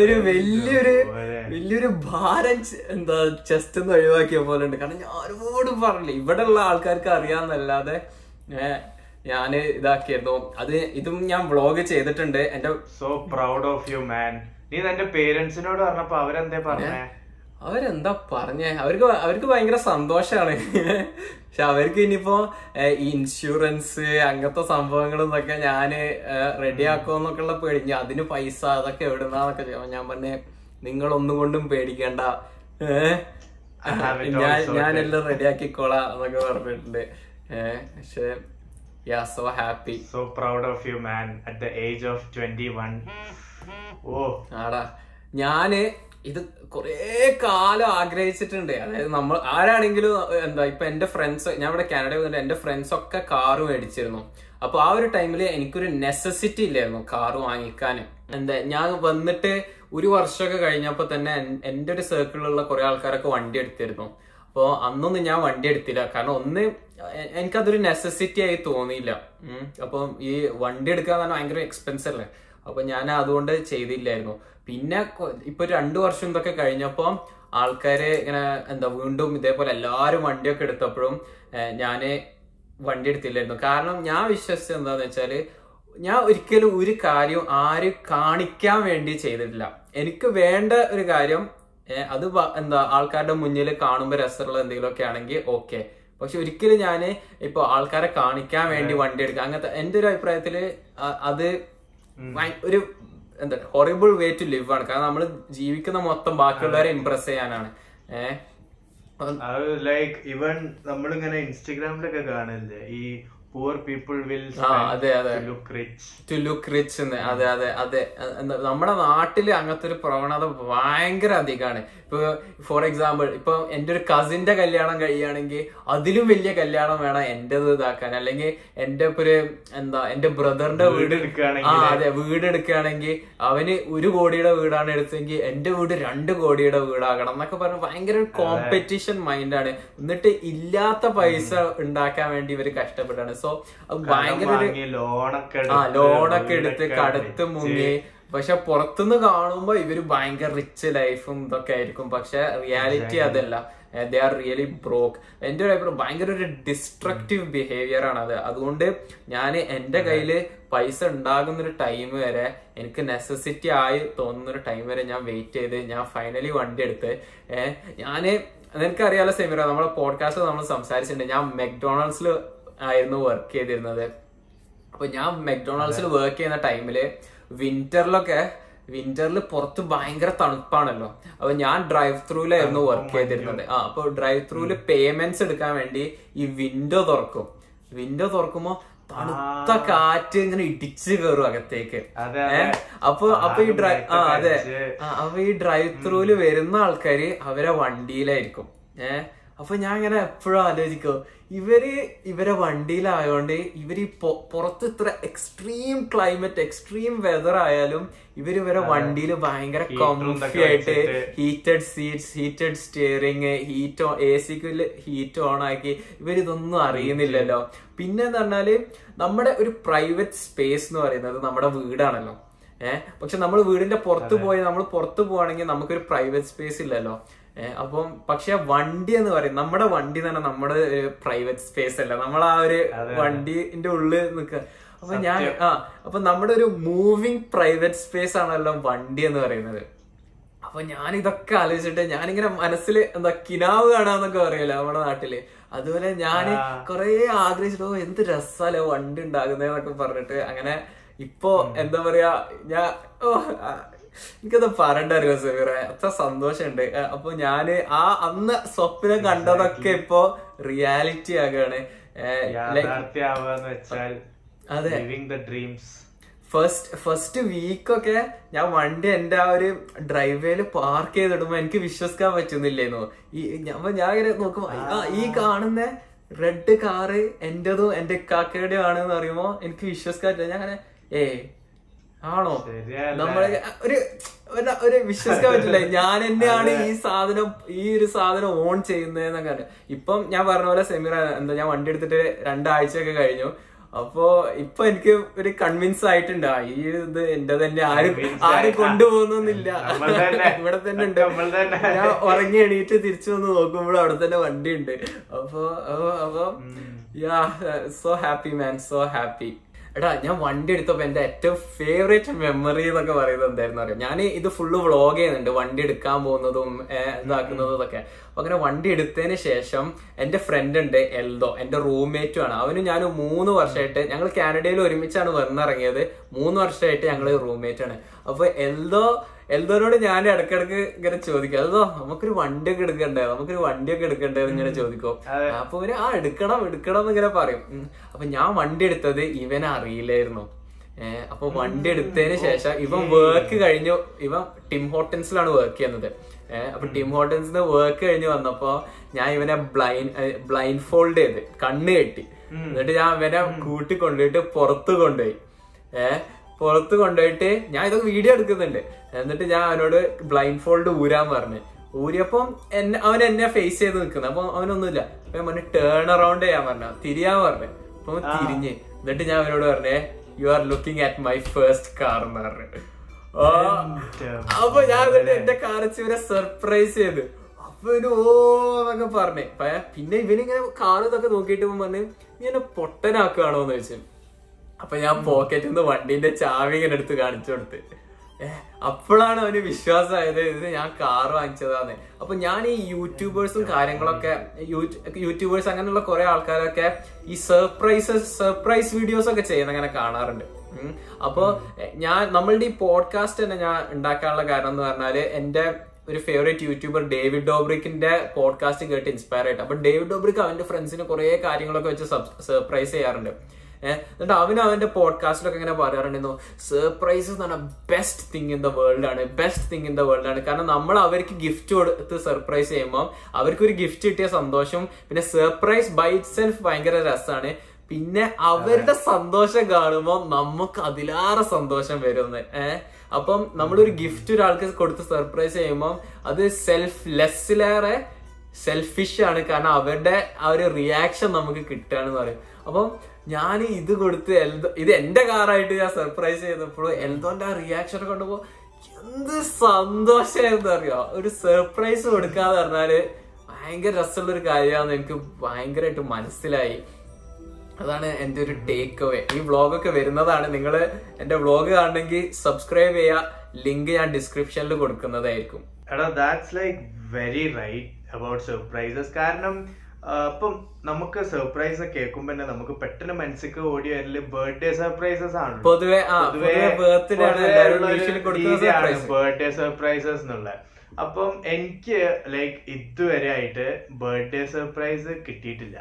ഒരു വലിയൊരു വലിയൊരു ഭാരം എന്താ ചെസ്റ്റ് ഒന്ന് ഒഴിവാക്കിയ പോലെ ഉണ്ട്. കാരണം ഞാൻ ഒരുപാട് പറഞ്ഞില്ല ഇവിടെ ഉള്ള ആൾക്കാർക്ക് അറിയാന്നല്ലാതെ ഞാൻ ഇതാക്കിയിരുന്നു. അത് ഇതും ഞാൻ വ്ളോഗ് ചെയ്തിട്ടുണ്ട്. എന്റെ so proud of you man നീ എന്റെ പേരൻസിനോട് പറഞ്ഞപ്പോ അവരെന്താ പറഞ്ഞേ? അവരെന്താ പറഞ്ഞേ? അവർക്ക് അവർക്ക് ഭയങ്കര സന്തോഷാണ്. പക്ഷെ അവർക്ക് ഇനിയിപ്പോ ഈ ഇൻഷുറൻസ് അങ്ങനത്തെ സംഭവങ്ങളും ഒക്കെ ഞാൻ റെഡി ആക്കുമെന്നൊക്കെ ഉള്ള പേടി. അതിന് പൈസ അതൊക്കെ എവിടുന്നാന്നൊക്കെ. ഞാൻ പറഞ്ഞേ നിങ്ങൾ ഒന്നും കൊണ്ടും പേടിക്കണ്ട. ഞാൻ എല്ലാം ഞാനെല്ലാം റെഡി ആക്കിക്കോളാം എന്നൊക്കെ പറഞ്ഞിട്ടുണ്ട്. പക്ഷെ are so happy so proud of you man at the age of twenty one ഓ ആടാ ഞാൻ ഇത് കൊറേ കാലം ആഗ്രഹിച്ചിട്ടുണ്ട്. അതായത് നമ്മൾ ആരാണെങ്കിലും എന്താ ഇപ്പൊ എന്റെ ഫ്രണ്ട്സ് ഞാൻ ഇവിടെ കാനഡ വന്നിട്ട് എന്റെ ഫ്രണ്ട്സ് ഒക്കെ കാറ് മേടിച്ചിരുന്നു. അപ്പൊ ആ ഒരു ടൈമിൽ എനിക്കൊരു നെസസിറ്റി ഇല്ലായിരുന്നു കാറ് വാങ്ങിക്കാൻ എന്താ ഞാൻ വന്നിട്ട് ഒരു വർഷമൊക്കെ കഴിഞ്ഞപ്പോ തന്നെ എന്റെ ഒരു സർക്കിളിലുള്ള കുറെ ആൾക്കാരൊക്കെ വണ്ടി എടുത്തിരുന്നു. അപ്പോ അന്നൊന്നും ഞാൻ വണ്ടി എടുത്തില്ല. കാരണം ഒന്ന് എനിക്കതൊരു നെസസിറ്റി ആയി തോന്നിയില്ല. അപ്പം ഈ വണ്ടി എടുക്കുക എന്ന് പറഞ്ഞാൽ ഭയങ്കര എക്സ്പെൻസ് അല്ലേ? അപ്പൊ ഞാൻ അതുകൊണ്ട് ചെയ്തില്ലായിരുന്നു. പിന്നെ ഇപ്പൊ രണ്ടു വർഷം ഇതൊക്കെ കഴിഞ്ഞപ്പോ ആൾക്കാര് ഇങ്ങനെ എന്താ വീണ്ടും ഇതേപോലെ എല്ലാവരും വണ്ടിയൊക്കെ എടുത്തപ്പോഴും ഞാൻ വണ്ടി എടുത്തില്ലായിരുന്നു. കാരണം ഞാൻ വിശ്വസിച്ചത് എന്താന്ന് വെച്ചാൽ ഞാൻ ഒരിക്കലും ഒരു കാര്യം ആരും കാണിക്കാൻ വേണ്ടി ചെയ്തിട്ടില്ല. എനിക്ക് വേണ്ട ഒരു കാര്യം അത് എന്താ ആൾക്കാരുടെ മുന്നിൽ കാണുമ്പോൾ രസമുള്ള എന്തെങ്കിലുമൊക്കെ ആണെങ്കിൽ ഓക്കെ പക്ഷെ ഒരിക്കലും ഞാൻ ഇപ്പൊ ആൾക്കാരെ കാണിക്കാൻ വേണ്ടി വണ്ടി എടുക്കുക. അങ്ങനത്തെ എന്റെ ഒരു അഭിപ്രായത്തിൽ അത് ഒരു എന്താ ഹൊറിബിൾ വേ ടു ലിവ് ആണ്. കാരണം നമ്മൾ ജീവിക്കുന്ന മൊത്തം ബാക്കിയുള്ളവരെ ഇംപ്രസ് ചെയ്യാനാണ്. ഏഹ് ലൈക്ക് ഇവൻ നമ്മളിങ്ങനെ ഇൻസ്റ്റഗ്രാമിലൊക്കെ കാണില്ലേ ഈ പീപ്പിൾ വിൽ അതെ, അതെ. Look rich to look rich എന്ന് അതെ നമ്മുടെ നാട്ടിൽ അങ്ങനത്തെ ഒരു പ്രവണത ഭയങ്കര അധികമാണ്. ഇപ്പൊ ഫോർ എക്സാമ്പിൾ ഇപ്പൊ എന്റെ ഒരു കസിന്റെ കല്യാണം കഴിയുകയാണെങ്കിൽ അതിലും വലിയ കല്യാണം വേണം എന്റേത് ഇതാക്കാൻ. അല്ലെങ്കിൽ എന്റെ ഇപ്പൊ ഒരു എന്താ എന്റെ ബ്രദറിന്റെ വീട് എടുക്കുകയാണെങ്കിൽ ആ അതെ വീട് എടുക്കുകയാണെങ്കിൽ അവന് ഒരു കോടിയുടെ വീടാണ് എടുത്തെങ്കിൽ എന്റെ വീട് രണ്ട് കോടിയുടെ വീടാകണം എന്നൊക്കെ പറഞ്ഞ് ഭയങ്കര ഒരു കോമ്പറ്റീഷൻ മൈൻഡാണ് എന്നിട്ട് ഇല്ലാത്ത പൈസ ഉണ്ടാക്കാൻ വേണ്ടി ഇവർ കഷ്ടപ്പെട്ടാണ് സോ അത് ഭയങ്കര ആ ലോണൊക്കെ എടുത്ത് കടുത്ത് മുങ്ങി. പക്ഷെ പുറത്തുനിന്ന് കാണുമ്പോ ഇവർ ഭയങ്കര റിച്ച് ലൈഫും ഇതൊക്കെ ആയിരിക്കും. പക്ഷെ റിയാലിറ്റി അതല്ല. ദേ ആർ റിയലി ബ്രോക്ക് എന്റെ ഒരു അഭിപ്രായം ഭയങ്കര ഒരു ഡിസ്ട്രക്റ്റീവ് ബിഹേവിയർ ആണ് അത്. അതുകൊണ്ട് ഞാൻ എന്റെ കയ്യിൽ പൈസ ഉണ്ടാകുന്ന ഒരു ടൈം വരെ എനിക്ക് നെസസിറ്റി ആയി തോന്നുന്ന ഒരു ടൈം വരെ ഞാൻ വെയിറ്റ് ചെയ്ത് ഞാൻ ഫൈനലി വണ്ടി എടുത്ത്. ഏഹ് ഞാൻ നിനക്കറിയാലോ സെമിറ നമ്മളെ പോഡ്കാസ്റ്റ് നമ്മൾ സംസാരിച്ചിട്ടുണ്ട്. ഞാൻ മെക്ഡൊണാൾഡ്സിൽ ആയിരുന്നു വർക്ക് ചെയ്തിരുന്നത്. അപ്പൊ ഞാൻ മെക്ഡൊണാൾഡ്സിൽ വർക്ക് ചെയ്യുന്ന ടൈമിൽ വിന്ററിലൊക്കെ വിന്ററിൽ പുറത്ത് ഭയങ്കര തണുപ്പാണല്ലോ. അപ്പൊ ഞാൻ ഡ്രൈവ് ത്രൂലായിരുന്നു വർക്ക് ചെയ്തിരുന്നത്. ആ അപ്പൊ ഡ്രൈവ് ത്രൂൽ പേയ്മെന്റ്സ് എടുക്കാൻ വേണ്ടി ഈ വിൻഡോ തുറക്കും. വിൻഡോ തുറക്കുമ്പോ തണുത്ത കാറ്റ് ഇങ്ങനെ ഇടിച്ച് കയറും അകത്തേക്ക്. അപ്പൊ അപ്പൊ ഈ ഡ്രൈവ് ആ അതെ. അപ്പൊ ഈ ഡ്രൈവ് ത്രൂൽ വരുന്ന ആൾക്കാര് അവരെ വണ്ടിയിലായിരിക്കും. ഏഹ് അപ്പൊ ഞാൻ ഇങ്ങനെ എപ്പോഴും ആലോചിക്കോ ഇവർ ഇവരെ വണ്ടിയിലായോണ്ട് ഇവർ പുറത്ത് ഇത്ര എക്സ്ട്രീം ക്ലൈമറ്റ് എക്സ്ട്രീം വെതർ ആയാലും ഇവർ ഇവരെ വണ്ടിയിൽ ഭയങ്കര കോംഫി ആയിട്ട്. Heated seats heated steering heat A സിക്ക് ഹീറ്റ് ഓൺ ആക്കി ഇവരിതൊന്നും അറിയുന്നില്ലല്ലോ. പിന്നെ എന്ന് പറഞ്ഞാൽ നമ്മുടെ ഒരു പ്രൈവറ്റ് സ്പേസ് എന്ന് പറയുന്നത് നമ്മുടെ വീടാണല്ലോ. ഏഹ് പക്ഷെ നമ്മൾ വീടിന്റെ പുറത്ത് പോയി നമ്മൾ പുറത്ത് പോവാണെങ്കിൽ നമുക്കൊരു പ്രൈവറ്റ് സ്പേസ് ഇല്ലല്ലോ. അപ്പം പക്ഷെ വണ്ടി എന്ന് പറയും നമ്മുടെ വണ്ടി തന്നെ നമ്മുടെ പ്രൈവറ്റ് സ്പേസ് അല്ല. നമ്മൾ ആ ഒരു വണ്ടിന്റെ ഉള്ളിൽ നിൽക്കുക. അപ്പൊ ഞാൻ ആ അപ്പൊ നമ്മുടെ ഒരു മൂവിങ് പ്രൈവറ്റ് സ്പേസ് ആണല്ലോ വണ്ടി എന്ന് പറയുന്നത്. അപ്പൊ ഞാൻ ഇതൊക്കെ ആലോചിച്ചിട്ട് ഞാനിങ്ങനെ മനസ്സിൽ എന്താ കിനാവ് കാണാന്നൊക്കെ പറയല്ലോ നമ്മുടെ നാട്ടിൽ. അതുപോലെ ഞാൻ കൊറേ ആഗ്രഹിച്ചിട്ട് ഓ എന്ത് രസാലോ വണ്ടി ഉണ്ടാകുന്നതെന്നൊക്കെ പറഞ്ഞിട്ട്. അങ്ങനെ ഇപ്പോ എന്താ പറയാ ഞാൻ ഓ എനിക്കത് പറയണ്ട അറിയോ സെമീറ. അത്ര സന്തോഷമുണ്ട്. അപ്പൊ ഞാൻ ആ അന്ന് സ്വപ്നം കണ്ടതൊക്കെ ഇപ്പൊ റിയാലിറ്റി ആകാണ്. അതെ. ഡ്രീംസ് ഫസ്റ്റ് ഫസ്റ്റ് വീക്കൊക്കെ ഞാൻ വണ്ടി എന്റെ ആ ഒരു ഡ്രൈവേയിൽ പാർക്ക് ചെയ്തിടുമ്പോ എനിക്ക് വിശ്വസിക്കാൻ പറ്റുന്നില്ലേന്നു. ഈ അപ്പൊ ഞാൻ ഇങ്ങനെ നോക്കുമ്പോ ഈ കാണുന്ന റെഡ് കാറ് എന്റേതും എന്റെ കാക്കയുടെ ആണെന്ന് പറയുമ്പോ എനിക്ക് വിശ്വസിക്കാൻ പറ്റില്ല. ഞാൻ അങ്ങനെ ഏ ആണോ? നമ്മളെ ഒരു ഒരു- വിശ്വസിക്കാൻ പറ്റില്ല. ഞാൻ തന്നെയാണ് ഈ സാധനം ഈ ഒരു സാധനം ഓൺ ചെയ്യുന്നതെന്നൊക്കെ. ഇപ്പം ഞാൻ പറഞ്ഞ പോലെ സെമിറ എന്താ ഞാൻ വണ്ടി എടുത്തിട്ട് രണ്ടാഴ്ചയൊക്കെ കഴിഞ്ഞു. അപ്പോ ഇപ്പൊ എനിക്ക് ഒരു കൺവിൻസ് ആയിട്ടുണ്ട്. ഈ ഇത് എന്റെ തന്നെ ആരും ആരും കൊണ്ടുപോകുന്നില്ല. ഇവിടെ തന്നെ ഉണ്ട്. നമ്മൾ തന്നെ. ഞാൻ ഉറങ്ങി എണീറ്റ് തിരിച്ചു വന്ന് നോക്കുമ്പോൾ അവിടെ തന്നെ വണ്ടി ഉണ്ട് അപ്പൊ അപ്പൊ അപ്പൊ yeah so happy man so happy എടാ ഞാൻ വണ്ടി എടുത്തപ്പോ എന്റെ ഏറ്റവും ഫേവറേറ്റ് മെമ്മറി എന്നൊക്കെ പറയുന്നത് എന്തായിരുന്നു അറിയാം? ഞാൻ ഇത് ഫുള്ള് വ്ളോഗ് ചെയ്യുന്നുണ്ട് വണ്ടി എടുക്കാൻ പോകുന്നതും ഇതാക്കുന്നതും ഒക്കെ അപ്പൊ അങ്ങനെ വണ്ടി എടുത്തതിന് ശേഷം എന്റെ ഫ്രണ്ട് ഉണ്ട് എൽദോ. എന്റെ റൂംമേറ്റും ആണ്. അവനും ഞാൻ മൂന്ന് വർഷമായിട്ട് ഞങ്ങൾ കാനഡയിൽ ഒരുമിച്ചാണ് വന്നിറങ്ങിയത്. മൂന്ന് വർഷമായിട്ട് ഞങ്ങൾ റൂംമേറ്റ് ആണ്. അപ്പൊ എൽദോ എൽദോനോട് ഞാൻ ഇടക്കിടക്ക് ഇങ്ങനെ ചോദിക്കും അതോ നമുക്കൊരു വണ്ടി ഒക്കെ എടുക്കണ്ടേ? നമുക്കൊരു വണ്ടി ഒക്കെ എടുക്കണ്ടേ? എന്ന് ഇങ്ങനെ ചോദിക്കും. അപ്പൊ ഇവർ ആ എടുക്കണം എടുക്കണം എന്നിങ്ങനെ പറയും. അപ്പൊ ഞാൻ വണ്ടി എടുത്തത് ഇവനെ അറിയില്ലായിരുന്നു. ഏഹ് അപ്പൊ വണ്ടി എടുത്തതിന് ശേഷം ഇവൻ വർക്ക് കഴിഞ്ഞു. ഇവൻ ടിം ഹോട്ടൻസിലാണ് വർക്ക് ചെയ്യുന്നത്. ഏഹ് അപ്പൊ ടിം ഹോട്ടൻസിന് വർക്ക് കഴിഞ്ഞ് വന്നപ്പോ ഞാൻ ഇവനെ ബ്ലൈൻഡ് ബ്ലൈൻഡ് ഫോൾഡ് ചെയ്ത് കണ്ണ് കെട്ടി. എന്നിട്ട് ഞാൻ ഇവനെ കൂട്ടി കൊണ്ടുപോയിട്ട് പുറത്ത് കൊണ്ടുപോയി. ഏഹ് പുറത്ത് കൊണ്ടുപോയിട്ട് ഞാൻ ഇതൊക്കെ വീഡിയോ എടുക്കുന്നുണ്ട്. എന്നിട്ട് ഞാൻ അവനോട് ബ്ലൈൻഡ് ഫോൾഡ് ഊരാൻ പറഞ്ഞു. ഊരിയപ്പം എന്നെ അവൻ എന്നെ ഫേസ് ചെയ്ത് നിൽക്കുന്നത് അപ്പൊ അവനൊന്നുമില്ല. അപ്പൊ ഞാൻ ടേൺ അറൗണ്ട് ചെയ്യാൻ പറഞ്ഞു. തിരിയാൻ പറഞ്ഞു. അപ്പൊ അവൻ തിരിഞ്ഞ്. എന്നിട്ട് ഞാൻ അവനോട് പറഞ്ഞേ you are looking at my first car എന്ന് പറഞ്ഞു. അപ്പൊ ഞാൻ എന്നിട്ട് എന്റെ കാർ ഇവരെ സർപ്രൈസ് ചെയ്ത്. അപ്പൊ ഇവന് ഓ എന്നൊക്കെ പറഞ്ഞേ. പിന്നെ ഇവനിങ്ങനെ കാർ ഇതൊക്കെ നോക്കിയിട്ട് പറഞ്ഞു നീ എന്നെ പൊട്ടനാക്കുകയാണോ? എന്ന് ചോദിച്ചു. അപ്പൊ ഞാൻ പോക്കറ്റിൽ നിന്ന് വണ്ടീന്റെ ചാവി ഇങ്ങനെ എടുത്ത് കാണിച്ചു കൊടുത്ത്. അപ്പോഴാണ് അവന് വിശ്വാസമായത്. ഇത് ഞാൻ കാർ വാങ്ങിച്ചതാന്ന്. അപ്പൊ ഞാൻ ഈ യൂട്യൂബേഴ്സും കാര്യങ്ങളൊക്കെ യൂട്യൂ- യൂട്യൂബേഴ്സ് അങ്ങനെയുള്ള കുറെ ആൾക്കാരൊക്കെ ഈ സർപ്രൈസസ് സർപ്രൈസ് വീഡിയോസ് ഒക്കെ ചെയ്യുന്ന അങ്ങനെ കാണാറുണ്ട്. അപ്പൊ ഞാൻ നമ്മളുടെ ഈ പോഡ്കാസ്റ്റ് തന്നെ ഞാൻ ഉണ്ടാക്കാനുള്ള കാരണം എന്ന് പറഞ്ഞാൽ എന്റെ ഒരു ഫേവറേറ്റ് യൂട്യൂബർ ഡേവിഡ് ഡോബ്രിക്കിന്റെ പോഡ്കാസ്റ്റ് കേട്ട് ഇൻസ്പയർ ആയിട്ട്. അപ്പൊ ഡേവിഡ് ഡോബ്രിക്ക് അവന്റെ ഫ്രണ്ട്സിന് കുറെ കാര്യങ്ങളൊക്കെ വെച്ച് സർപ്രൈസ് ചെയ്യാറുണ്ട്. ഏഹ് എന്നിട്ട് അവൻ അവന്റെ പോഡ്കാസ്റ്റിലൊക്കെ ഇങ്ങനെ പറയാറുണ്ടായിരുന്നു സർപ്രൈസസ് എന്ന് പറഞ്ഞാൽ best thing in the world ആണ് best thing in the world ആണ്. കാരണം നമ്മൾ അവർക്ക് ഗിഫ്റ്റ് കൊടുത്ത് സർപ്രൈസ് ചെയ്യുമ്പോൾ അവർക്ക് ഒരു ഗിഫ്റ്റ് കിട്ടിയ സന്തോഷം പിന്നെ സർപ്രൈസ് ബൈ ഇറ്റ് സെൽഫ് ഭയങ്കര രസമാണ് പിന്നെ അവരുടെ സന്തോഷം കാണുമ്പോൾ നമുക്ക് അതിലാറെ സന്തോഷം വരുന്നത് ഏഹ് അപ്പം നമ്മളൊരു ഗിഫ്റ്റ് ഒരാൾക്ക് കൊടുത്ത് സർപ്രൈസ് ചെയ്യുമ്പോൾ അത് സെൽഫ് ലെസ്സിലേറെ സെൽഫിഷ് ആണ് കാരണം അവരുടെ ആ ഒരു റിയാക്ഷൻ നമുക്ക് കിട്ടുകയാണെന്ന് പറയും. അപ്പം ഞാൻ ഇത് കൊടുത്ത് എൽദോ ഇത് എന്റെ കാറായിട്ട് ഞാൻ സർപ്രൈസ് ചെയ്തപ്പോഴും എൽദോന്റെ ആ റിയാക്ഷൻ കൊണ്ടുപോ എന്ത് സന്തോഷമായിരുന്നു അറിയോ? ഒരു സർപ്രൈസ് കൊടുക്കാന്ന് പറഞ്ഞാൽ ഭയങ്കര രസമുള്ള ഒരു കാര്യമാണെന്ന് എനിക്ക് ഭയങ്കരമായിട്ട് മനസ്സിലായി. അതാണ് എന്റെ ഒരു ടേക്ക് അവേ ഈ വ്ളോഗൊക്കെ വരുന്നതാണ്. നിങ്ങൾ എന്റെ വ്ളോഗ് കാണണമെങ്കിൽ സബ്സ്ക്രൈബ് ചെയ്യുക. ലിങ്ക് ഞാൻ ഡിസ്ക്രിപ്ഷനിൽ കൊടുക്കുന്നതായിരിക്കും. എടാ that's like very right about surprises കാരണം ഇപ്പം നമുക്ക് സർപ്രൈസ് കേൾക്കുമ്പോ തന്നെ നമുക്ക് പെട്ടെന്ന് മനസ്സിക്ക് ഓടി വരൽ ബർത്ത്ഡേ സർപ്രൈസസ് ആണ് പൊതുവെ ബർത്ത്ഡേ സർപ്രൈസസ് എന്നുള്ള. അപ്പം എനിക്ക് ലൈക്ക് ഇതുവരെ ആയിട്ട് ബർത്ത്ഡേ സർപ്രൈസ് കിട്ടിയിട്ടില്ല.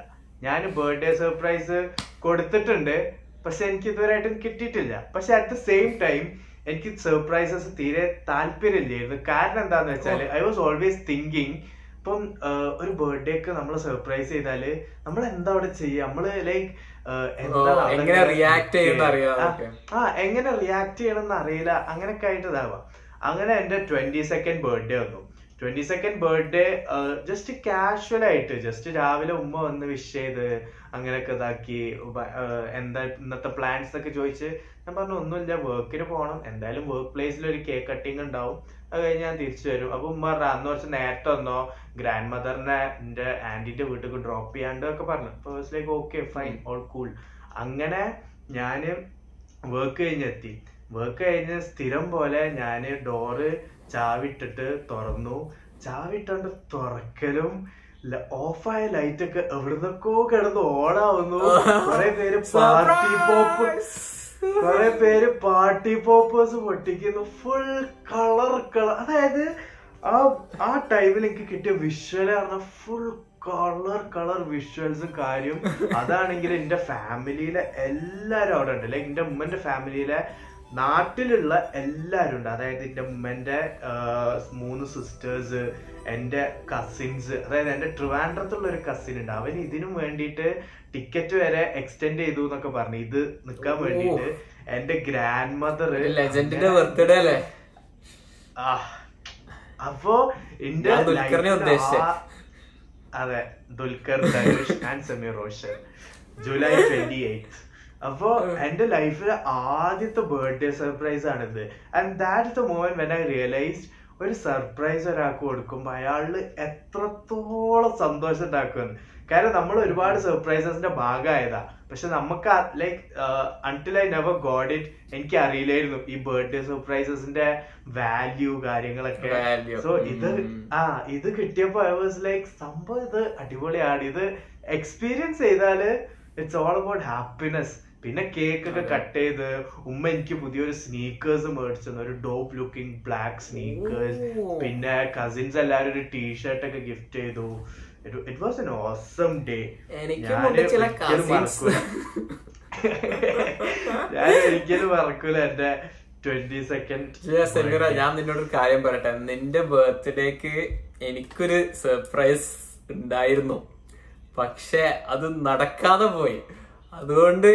ഞാൻ ബർത്ത്ഡേ സർപ്രൈസ് കൊടുത്തിട്ടുണ്ട് പക്ഷെ എനിക്ക് ഇതുവരെ ആയിട്ടും കിട്ടിയിട്ടില്ല. പക്ഷെ അറ്റ് ദ സെയിം ടൈം എനിക്ക് സർപ്രൈസസ് തീരെ താല്പര്യമില്ലായിരുന്നു. കാരണം എന്താന്ന് വെച്ചാൽ ഐ വാസ് ഓൾവേസ് തിങ്കിങ് ഇപ്പം ഒരു ബർത്ത്ഡേ ഒക്കെ നമ്മൾ സർപ്രൈസ് ചെയ്താൽ നമ്മൾ എന്താ അവിടെ ചെയ്യുക നമ്മൾ ലൈക്ക് എന്താ എങ്ങനെ റിയാക്ട്. ആ എങ്ങനെ റിയാക്ട് ചെയ്യണമെന്ന് അറിയില്ല. അങ്ങനെയൊക്കെ ആയിട്ട് ഇതാവാം. അങ്ങനെ എന്റെ ട്വന്റി സെക്കൻഡ് ബർത്ത്ഡേ വന്നു. Twenty second birthday just casual ആയിട്ട് ജസ്റ്റ് രാവിലെ ഉമ്മ വന്ന് വിഷ് ചെയ്ത് അങ്ങനെയൊക്കെ ഇതാക്കി എന്താ ഇന്നത്തെ പ്ലാൻസ് ഒക്കെ ചോദിച്ച് ഞാൻ പറഞ്ഞു ഒന്നുമില്ല വർക്കിന് പോകണം എന്തായാലും വർക്ക് പ്ലേസിൽ ഒരു കേക്ക് കട്ടിങ് ഉണ്ടാവും. അത് കഴിഞ്ഞ് ഞാൻ തിരിച്ചു വരും. അപ്പൊ ഉമ്മ പറഞ്ഞു അന്ന് കുറച്ച് നേരത്തെ വന്നോ. ഗ്രാൻഡ് മദറിനെ എന്റെ ആന്റിന്റെ വീട്ടിൽ ഡ്രോപ്പ് ചെയ്യാണ്ട് ഒക്കെ പറഞ്ഞു. അപ്പൊ like okay fine all cool അങ്ങനെ ഞാൻ വർക്ക് കഴിഞ്ഞെത്തി. വർക്ക് കഴിഞ്ഞ് സ്ഥിരം പോലെ ഞാൻ ഡോറ് ചാവിട്ടിട്ട് തുറന്നു. ചാവിട്ടോണ്ട് തുറക്കലും ഓഫായ ലൈറ്റ് ഒക്കെ എവിടുന്നൊക്കെയോ കിടന്ന് ഓണാവുന്നു കുറെ പേര് പാർട്ടി പോപ്പ് കുറെ പേര് പാർട്ടി പോപ്പേഴ്സ് പൊട്ടിക്കുന്നു. ഫുൾ കളർ കളർ അതായത് ആ ആ ടൈമിൽ എനിക്ക് കിട്ടിയ വിഷ്വൽ പറഞ്ഞ ഫുൾ കളർ കളർ വിഷ്വൽസും കാര്യം. അതാണെങ്കിൽ എന്റെ ഫാമിലിയിലെ എല്ലാരും അവിടെ ഉണ്ട്. ലൈക്ക് എന്റെ ഉമ്മന്റെ ഫാമിലിയിലെ നാട്ടിലുള്ള എല്ലാരും ഉണ്ട് അതായത് എന്റെ ഉമ്മന്റെ മൂന്ന് സിസ്റ്റേഴ്സ് എന്റെ കസിൻസ് അതായത് എന്റെ ട്രിവാൻഡ്രത്തുള്ള ഒരു കസിൻ ഉണ്ട്. അവൻ ഇതിനു വേണ്ടിയിട്ട് ടിക്കറ്റ് വരെ എക്സ്റ്റെൻഡ് ചെയ്തു എന്നൊക്കെ പറഞ്ഞു. ഇത് നിക്കാൻ വേണ്ടിയിട്ട് എന്റെ ഗ്രാൻഡ് മദർ ലെജൻഡിന്റെ ബർത്ത്ഡേ അല്ലേ? ആ. അപ്പോ എന്റെ അതെ Dulquer Dhanush and Sameer Roshan July twenty eight അപ്പോ എന്റെ ലൈഫിലെ ആദ്യത്തെ ബർത്ത്ഡേ സർപ്രൈസ് ആണിത്. And that the moment when I realise ഒരു സർപ്രൈസ് ഒരാൾക്ക് കൊടുക്കുമ്പോ അയാളിൽ എത്രത്തോളം സന്തോഷം ഉണ്ടാക്കുമെന്ന്. കാരണം നമ്മൾ ഒരുപാട് സർപ്രൈസസിന്റെ ഭാഗമായതാ. പക്ഷെ നമുക്ക് like until I never got it എനിക്ക് അറിയില്ലായിരുന്നു ഈ ബർത്ത്ഡേ സർപ്രൈസസിന്റെ വാല്യൂ കാര്യങ്ങളൊക്കെ. സോ ഇത് ആ ഇത് കിട്ടിയപ്പോ ഐ വാസ് ലൈക്ക് സംഭവം ഇത് അടിപൊളിയാണ്. ഇത് എക്സ്പീരിയൻസ് ചെയ്താൽ ഇറ്റ്സ് ഓൾ അബൌട്ട് ഹാപ്പിനെസ് പിന്നെ കേക്ക് ഒക്കെ കട്ട് ചെയ്ത് ഉമ്മ എനിക്ക് പുതിയൊരു സ്നീക്കേഴ്സ് മേടിച്ചു. ഒരു ഡോപ്പ് ലുക്കിംഗ് ബ്ലാക്ക് സ്നീക്കേഴ്സ് പിന്നെ കസിൻസ് എല്ലാരും ഒരു ടീഷർട്ട് ഒക്കെ ഗിഫ്റ്റ് ചെയ്തു. It was an awesome day. ഞാൻ ഒരിക്കലും മറക്കൂല എന്റെ ട്വന്റി സെക്കൻഡ് ഞാൻ നിന്നോട് ഒരു കാര്യം പറയട്ടെ. നിന്റെ ബർത്ത്ഡേക്ക് എനിക്കൊരു സർപ്രൈസ് ഉണ്ടായിരുന്നു. പക്ഷെ അത് നടക്കാതെ പോയി. അതുകൊണ്ട്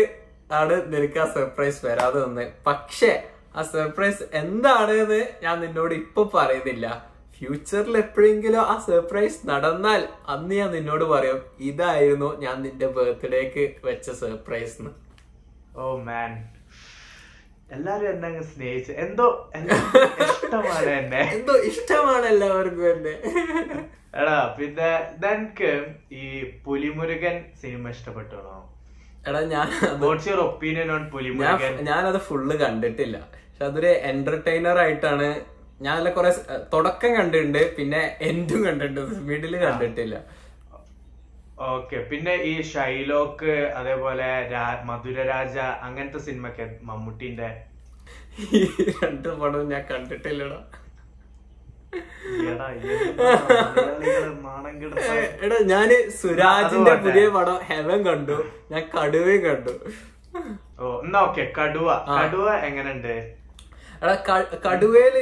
ആണ് നിനക്ക് ആ സർപ്രൈസ് വരാതെ വന്ന്. പക്ഷെ ആ സർപ്രൈസ് എന്താണ് എന്ന് ഞാൻ നിന്നോട് ഇപ്പൊ പറയുന്നില്ല. ഫ്യൂച്ചറിൽ എപ്പോഴെങ്കിലും ആ സർപ്രൈസ് നടന്നാൽ അന്ന് ഞാൻ നിന്നോട് പറയും ഇതായിരുന്നു ഞാൻ നിന്റെ ബർത്ത്ഡേക്ക് വെച്ച സർപ്രൈസ് എന്ന് ഓ മാൻ എല്ലാരും എന്നെ അങ്ങ് സ്നേഹിച്ച്. എന്തോ ഇഷ്ടമാണ് എന്നെ. എന്തോ ഇഷ്ടമാണ് എല്ലാവർക്കും എന്നെ. എടാ പിന്നെ നിനക്ക് ഈ പുലിമുരുകൻ സിനിമ ഇഷ്ടപ്പെട്ടോ എടാ ഞാൻ അത് what's your opinion on Pulimurugan ഞാനത് ഫുള്ള് കണ്ടിട്ടില്ല. പക്ഷെ അതൊരു എന്റർടൈനർ ആയിട്ടാണ് ഞാൻ അതിലെ കുറെ തുടക്കം കണ്ടിട്ടുണ്ട് പിന്നെ എൻഡും കണ്ടിട്ടുണ്ട് മിഡിൽ കണ്ടിട്ടില്ല. ഓക്കെ പിന്നെ ഈ ഷൈലോക്ക് അതേപോലെ മധുരരാജ അങ്ങനത്തെ സിനിമയൊക്കെ മമ്മൂട്ടിന്റെ? ഈ രണ്ട് പടവും ഞാൻ കണ്ടിട്ടില്ലടാ. എടാ, ഞാൻ സുരാജിന്റെ പുതിയ പടം ഹെവൻ കണ്ടു. ഞാൻ കടുവയും കണ്ടു. ഓ എന്നാ ഓക്കെ കടുവ. കടുവ എങ്ങനെയുണ്ട്? എടാ കടുവയിൽ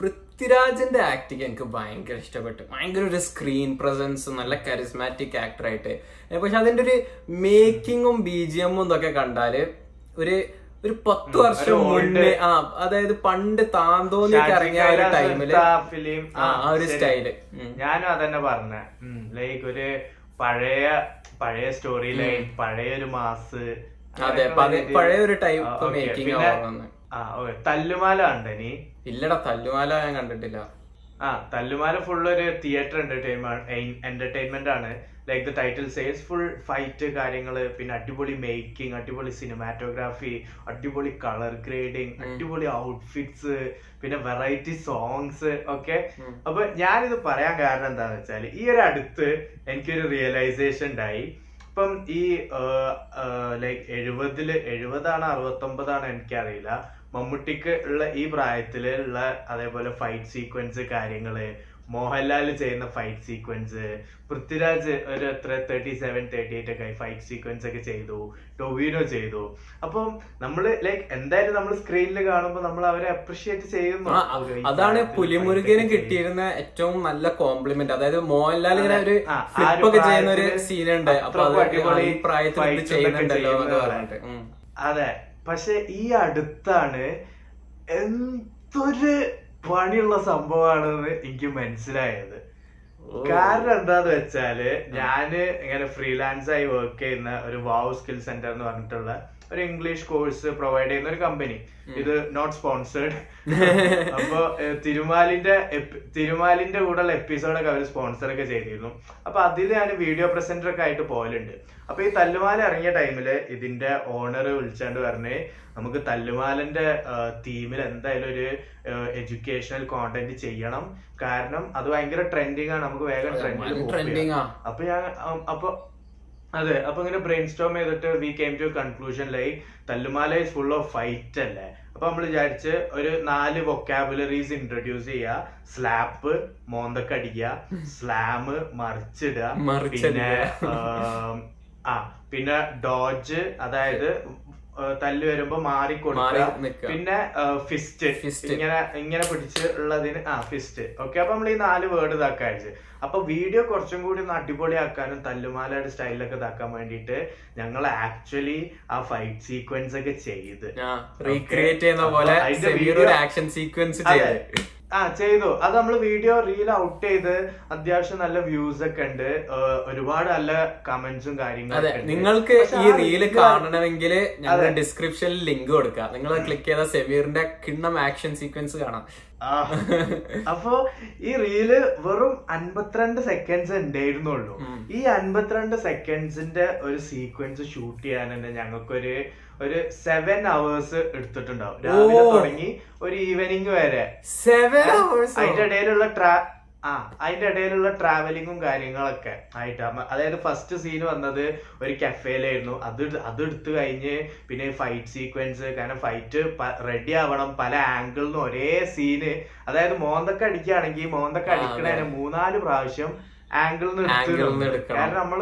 പൃഥ്വിരാജിന്റെ ആക്ടിങ് എനിക്ക് ഭയങ്കര ഇഷ്ടപ്പെട്ടു. ഭയങ്കര ഒരു സ്ക്രീൻ പ്രസൻസ് നല്ല കരിസ്മാറ്റിക് ആക്ടർ ആയിട്ട്. ഏ, പക്ഷെ അതിന്റെ ഒരു മേക്കിങ്ങും ബി ജി എമ്മും ഇതൊക്കെ കണ്ടാൽ ഒരു ഒരു പത്ത് വർഷം മുന്നേ ആ അതായത് പണ്ട് താന്തോന്നിക്ക് ഇറങ്ങിയ ഒരു ടൈമിൽ ഫിലിം. ആ ഒരു സ്റ്റൈൽ. ഞാനും അതന്നെ പറഞ്ഞ. ലൈക്ക് ഒരു പഴയ പഴയ സ്റ്റോറി ലൈൻ പഴയ ഒരു മാസ്. അതെ പഴയ- ഒരു ടൈപ്പ് മേക്കിംഗ് തല്ലുമാല കണ്ടനി ഇല്ലടാ തല്ലുമാല ഞാൻ കണ്ടിട്ടില്ല. ആ തല്ലുമാല ഫുൾ ഒരു തിയേറ്റർ എന്റർടൈൻമെന്റ് എന്റർടൈൻമെന്റ് ആണ്. Like the title says full fight കാര്യങ്ങൾ പിന്നെ അടിപൊളി മേക്കിംഗ് അടിപൊളി സിനിമാറ്റോഗ്രാഫി അടിപൊളി കളർ ഗ്രേഡിങ് അടിപൊളി ഔട്ട്ഫിറ്റ്സ് പിന്നെ വെറൈറ്റി സോങ്സ് ഒക്കെ അപ്പൊ ഞാനിത് പറയാൻ കാരണം എന്താണെന്ന് വെച്ചാൽ ഈ ഒരു അടുത്ത് എനിക്കൊരു റിയലൈസേഷൻ ഉണ്ടായി. ഇപ്പം ഈ ലൈക്ക് എഴുപതിൽ എഴുപതാണ് അറുപത്തൊമ്പതാണ് എനിക്കറിയില്ല. മമ്മൂട്ടിക്ക് ഉള്ള ഈ പ്രായത്തിൽ ഉള്ള അതേപോലെ ഫൈറ്റ് സീക്വൻസ് കാര്യങ്ങൾ മോഹൻലാൽ ചെയ്യുന്ന ഫൈറ്റ് സീക്വൻസ് പൃഥ്വിരാജ് ഒരു എത്ര തേർട്ടി സെവൻ തേർട്ടി എയ്റ്റ് ഒക്കെ ഫൈറ്റ് സീക്വൻസ് ഒക്കെ ചെയ്തു ടൊവീനോ ചെയ്തു. അപ്പം നമ്മൾ ലൈക്ക് എന്തായാലും നമ്മൾ സ്ക്രീനിൽ കാണുമ്പോൾ നമ്മൾ അവരെ അപ്രിഷിയേറ്റ് ചെയ്യുന്നു. അതാണ് പുലിമുരുകന്. കിട്ടിയിരുന്ന ഏറ്റവും നല്ല കോംപ്ലിമെന്റ് അതായത് മോഹൻലാൽ ഇങ്ങനെ ഒരു ഒക്കെ ചെയ്യുന്ന ഒരു സീനുണ്ട് അപ്പൊ പ്രായത്തിൽ ചെയ്യുന്നുണ്ടല്ലോ പറഞ്ഞിട്ട്. അതെ. പക്ഷെ ഈ അടുത്താണ് എന്തൊരു പണിയുള്ള സംഭവമാണെന്ന് എനിക്ക് മനസ്സിലായത്. കാരണം എന്താന്ന് വെച്ചാൽ ഞാൻ ഇങ്ങനെ ഫ്രീലാൻസ് ആയി വർക്ക് ചെയ്യുന്ന ഒരു വാവ് സ്കിൽ സെന്റർ എന്ന് പറഞ്ഞിട്ടുള്ള ഒരു ഇംഗ്ലീഷ് കോഴ്സ് പ്രൊവൈഡ് ചെയ്യുന്ന ഒരു കമ്പനി ഇത് നോട്ട് സ്പോൺസേഡ് അപ്പൊ തിരുമാലിന്റെ തിരുമാലിന്റെ കൂടെ തിരുമാലിന്റെ കൂടെയുള്ള എപ്പിസോഡൊക്കെ അവർ സ്പോൺസർ ഒക്കെ ചെയ്തിരുന്നു. അപ്പൊ അതിൽ ഞാൻ വീഡിയോ പ്രസന്റർ ഒക്കെ ആയിട്ട് പോകലുണ്ട് അപ്പൊ ഈ തല്ലുമാല ഇറങ്ങിയ ടൈമിൽ ഇതിന്റെ ഓണർ വിളിച്ചാണ്ട് പറഞ്ഞ് നമുക്ക് തല്ലുമാലന്റെ തീമിൽ എന്തായാലും ഒരു എഡ്യൂക്കേഷണൽ കോണ്ടന്റ് ചെയ്യണം. കാരണം അത് ഭയങ്കര ട്രെൻഡിങ് ആണ്. നമുക്ക് വേഗം ട്രെൻഡിങ് അപ്പൊ ഞാൻ അപ്പൊ അതെ അപ്പൊ ഇങ്ങനെ ബ്രെയിൻ സ്റ്റോം ചെയ്തിട്ട് we came to conclusion like Thallumaala is full of fight അല്ലേ? അപ്പൊ നമ്മൾ വിചാരിച്ച് ഒരു നാല് വൊക്കാബുലറീസ് ഇൻട്രൊഡ്യൂസ് ചെയ്യുക സ്ലാപ്പ് മോന്തക്കടിക്കുക സ്ലാം മറിച്ചിടുക. പിന്നെ ആ പിന്നെ ഡോജ് അതായത് തല്ല് വരുമ്പോ മാറി മാറി കൊടുക്കുക പിന്നെ ഫിസ്റ്റ് ഇങ്ങനെ ഇങ്ങനെ പിടിച്ച് ഉള്ളതിന് ആ ഫിസ്റ്റ് ഓക്കെ അപ്പൊ നമ്മൾ ഈ നാല് വേർഡ് ഇതാക്കാൻ അയച്ചു അപ്പൊ വീഡിയോ കുറച്ചും കൂടി ഒന്ന് അടിപൊളിയാക്കാനും തല്ലുമാലയുടെ സ്റ്റൈലൊക്കെ ഇതാക്കാൻ വേണ്ടിയിട്ട് ഞങ്ങൾ ആക്ച്വലി ആ ഫൈറ്റ് സീക്വൻസ് ഒക്കെ ചെയ്ത്. റീക്രിയേറ്റ് ചെയ്യുന്ന പോലെ ആക്ഷൻ സീക്വൻസ് ആ ചെയ്തു. അത് നമ്മൾ വീഡിയോ റീൽ ഔട്ട് ചെയ്ത് അത്യാവശ്യം നല്ല വ്യൂസ് ഒക്കെ ഉണ്ട്. ഒരുപാട് നല്ല കമന്റ്സും കാര്യങ്ങളും. നിങ്ങൾക്ക് ഈ റീൽ റീൽ കാണണമെങ്കിൽ ഞങ്ങൾ ഡിസ്ക്രിപ്ഷനിൽ ലിങ്ക് കൊടുക്കാം. നിങ്ങൾ ക്ലിക്ക് ചെയ്ത സെമീറിന്റെ കിണ്ണം ആക്ഷൻ സീക്വൻസ് കാണാം. അപ്പോ ഈ റീൽ വെറും അൻപത്തിരണ്ട് സെക്കൻഡ്സ് ഉണ്ടായിരുന്നുള്ളൂ. ഈ അൻപത്തിരണ്ട് സെക്കൻഡ്സിന്റെ ഒരു സീക്വൻസ് ഷൂട്ട് ചെയ്യാൻ തന്നെ ഞങ്ങൾക്കൊരു ഒരു സെവൻ അവേഴ്സ് എടുത്തിട്ടുണ്ടാവും. രാവിലെ തുടങ്ങി ഒരു ഈവനിങ് വരെ. സെവൻ അവേഴ്സ് അതിന്റെ ഇടയിലുള്ള ട്രാ ആ അതിന്റെ ഇടയിലുള്ള ട്രാവലിങ്ങും കാര്യങ്ങളൊക്കെ ആയിട്ട്. അതായത് ഫസ്റ്റ് സീൻ വന്നത് ഒരു കഫേലായിരുന്നു അത് അത് എടുത്തു കഴിഞ്ഞ് പിന്നെ ഫൈറ്റ് സീക്വൻസ് കാരണം ഫൈറ്റ് റെഡി ആവണം. പല ആംഗിളിൽ നിന്ന് ഒരേ സീന് അതായത് മോന്തൊക്കെ അടിക്കുകയാണെങ്കിൽ മോന്തൊക്കെ അടിക്കണേ മൂന്നാൽ പ്രാവശ്യം ആംഗിളിൽ നിന്ന് Angle ന്ന് എടുത്ത് എടുക്കണം. കാരണം നമ്മൾ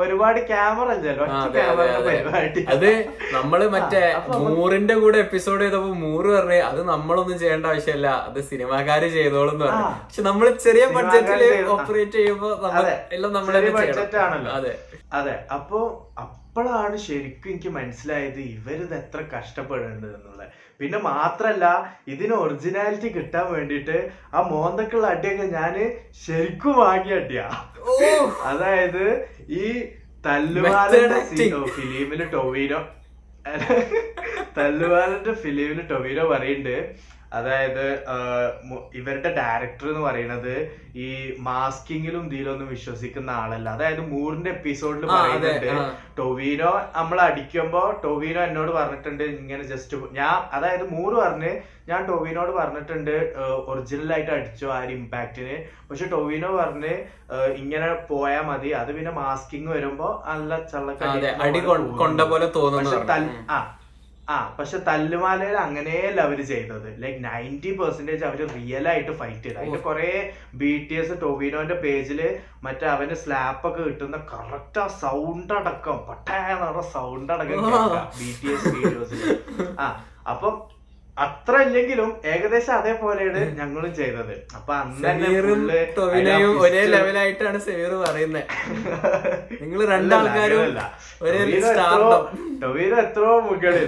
ഒരുപാട് ക്യാമറ അതെ. പരിപാടി. നമ്മൾ മറ്റേ മൂറിന്റെ കൂടെ എപ്പിസോഡ് ചെയ്തപ്പോ മൂറ് പറഞ്ഞ് അത് നമ്മളൊന്നും ചെയ്യേണ്ട ആവശ്യമില്ല. അത് സിനിമാക്കാര് ചെയ്തോളും എന്ന് പറഞ്ഞു. പക്ഷെ നമ്മൾ ചെറിയ ബഡ്ജറ്റിൽ ഓപ്പറേറ്റ് ചെയ്യുമ്പോ നമ്മൾ. എല്ലാം നമ്മളെ ബഡ്ജറ്റാണല്ലോ. അതെ. അതെ. അപ്പോ അപ്പോഴാണ് ശരിക്കും എനിക്ക് മനസ്സിലായത് ഇവരിത് എത്ര കഷ്ടപ്പെടുന്നുണ്ട് എന്നുള്ളത്. പിന്നെ മാത്രല്ല ഇതിന് ഒറിജിനാലിറ്റി കിട്ടാൻ വേണ്ടിട്ട് ആ മോന്തക്കുള്ള അടിയൊക്കെ ഞാൻ ശരിക്കും വാങ്ങിയ അടിയാ. അതായത് ഈ തല്ലുവാലന്റെ ഫിലിമിൽ ടൊവീനോ. തല്ലുവാലന്റെ ഫിലിമിൽ ടൊവീനോ പറയുന്നുണ്ട് അതായത് ഇവരുടെ ഡയറക്ടർ എന്ന് പറയുന്നത് ഈ മാസ്കിങ്ങിലും ഇതിലൊന്നും വിശ്വസിക്കുന്ന ആളല്ല. അതായത് മൂറിന്റെ എപ്പിസോഡിൽ പറയുന്നുണ്ട് ടൊവീനോ നമ്മൾ അടിക്കുമ്പോ ടൊവീനോ എന്നോട് പറഞ്ഞിട്ടുണ്ട് ഇങ്ങനെ ജസ്റ്റ് ഞാൻ അതായത് മൂറ് പറഞ്ഞ് ഞാൻ ടൊവീനോട് പറഞ്ഞിട്ടുണ്ട് ഒറിജിനൽ ആയിട്ട് അടിച്ചു ആ ഒരു ഇമ്പാക്റ്റിന് പക്ഷെ ടൊവീനോ പറഞ്ഞ് ഇങ്ങനെ പോയാ മതി അത് പിന്നെ മാസ്കിങ് വരുമ്പോ നല്ല ചള്ളക്കടി കൊണ്ട പോലെ തോന്നുന്നു. ആ ആ പക്ഷെ തല്ലുമാലയിൽ അങ്ങനെയല്ല അവർ ചെയ്തത്. ലൈക് നയന്റി പെർസെന്റേജ് അവർ റിയൽ ആയിട്ട് ഫൈറ്റ് ചെയ്തു. അതിന്റെ കുറെ ബി ടി എസ് ടൊവിനോന്റെ പേജിൽ മറ്റേ അവന് സ്ലാപ്പ് ഒക്കെ കിട്ടുന്ന കറക്റ്റ് ആ സൗണ്ട് അടക്കം. പട്ടേന്ന് സൗണ്ട് അടക്കം ബി ടി എസ് വീഡിയോസിൽ ആ അപ്പം അത്ര ഇല്ലെങ്കിലും ഏകദേശം അതേപോലെയാണ് ഞങ്ങളും ചെയ്തത്. അപ്പൊ അന്ന് തന്നെ സെമീറും full ടൊവിനോയും അതിനാ ഒരേ ലെവലായിട്ടാണ് സെമീർ പറയുന്നത് നിങ്ങൾ രണ്ടാൾക്കാരും ടൊവിനോ എത്രയോ- മുകളിൽ.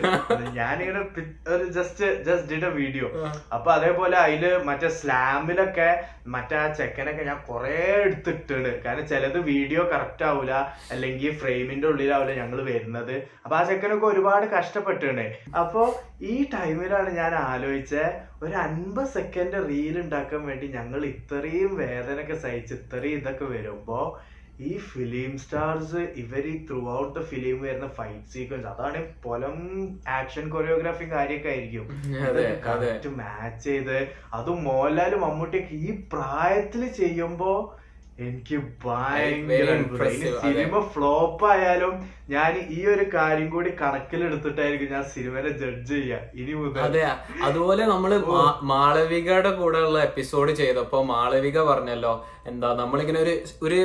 ഞാനിങ്ങനെ ഒരു just just did a video അപ്പൊ അതേപോലെ അതിൽ മറ്റേ സ്ലാമിലൊക്കെ മറ്റേ ആ ചെക്കനൊക്കെ ഞാൻ കൊറേ എടുത്തിട്ടുണ്ട് കാരണം ചിലത് വീഡിയോ കറക്റ്റ് ആവൂല അല്ലെങ്കിൽ ഫ്രെയിമിന്റെ ഉള്ളിലാവൂല ഞങ്ങൾ വരുന്നത്. അപ്പൊ ആ ചെക്കനൊക്കെ ഒരുപാട് കഷ്ടപ്പെട്ടുണ്ട് അപ്പൊ ഈ ടൈമിലാണ് ഞാൻ ആലോചിച്ച ഒരു അൻപത് സെക്കൻഡ് റീൽ ഉണ്ടാക്കാൻ വേണ്ടി ഞങ്ങൾ ഇത്രയും വേദനയൊക്കെ സഹിച്ച് ഇത്രയും ഇതൊക്കെ വരുമ്പോ ഈ ഫിലിം സ്റ്റാർസ് ഇവർ ഈ ത്രൂ ഔട്ട് ദ ഫിലിം വരുന്ന ഫൈറ്റ് സീക്വൻസ് അതാണ് പൊലം ആക്ഷൻ കൊറിയോഗ്രാഫി കാര്യമൊക്കെ ആയിരിക്കും അതെ. മാച്ച് ചെയ്ത് അതും മോഹൻലാലും മമ്മൂട്ടിയൊക്കെ ഈ പ്രായത്തിൽ ചെയ്യുമ്പോ എനിക്ക് ഭയങ്കര സിനിമ ഫ്ലോപ്പ് ആയാലും ഞാൻ ഈ ഒരു കാര്യം കൂടി കണക്കിലെടുത്തിട്ടായിരിക്കും ഞാൻ സിനിമയെ ജഡ്ജ് ചെയ്യാ. ഇനി മുതൽ. അതെ അതുപോലെ നമ്മൾ മാളവികയുടെ കൂടെ ഉള്ള എപ്പിസോഡ് ചെയ്തപ്പോ മാളവിക പറഞ്ഞല്ലോ എന്താ നമ്മളിങ്ങനെ ഒരു ഒരു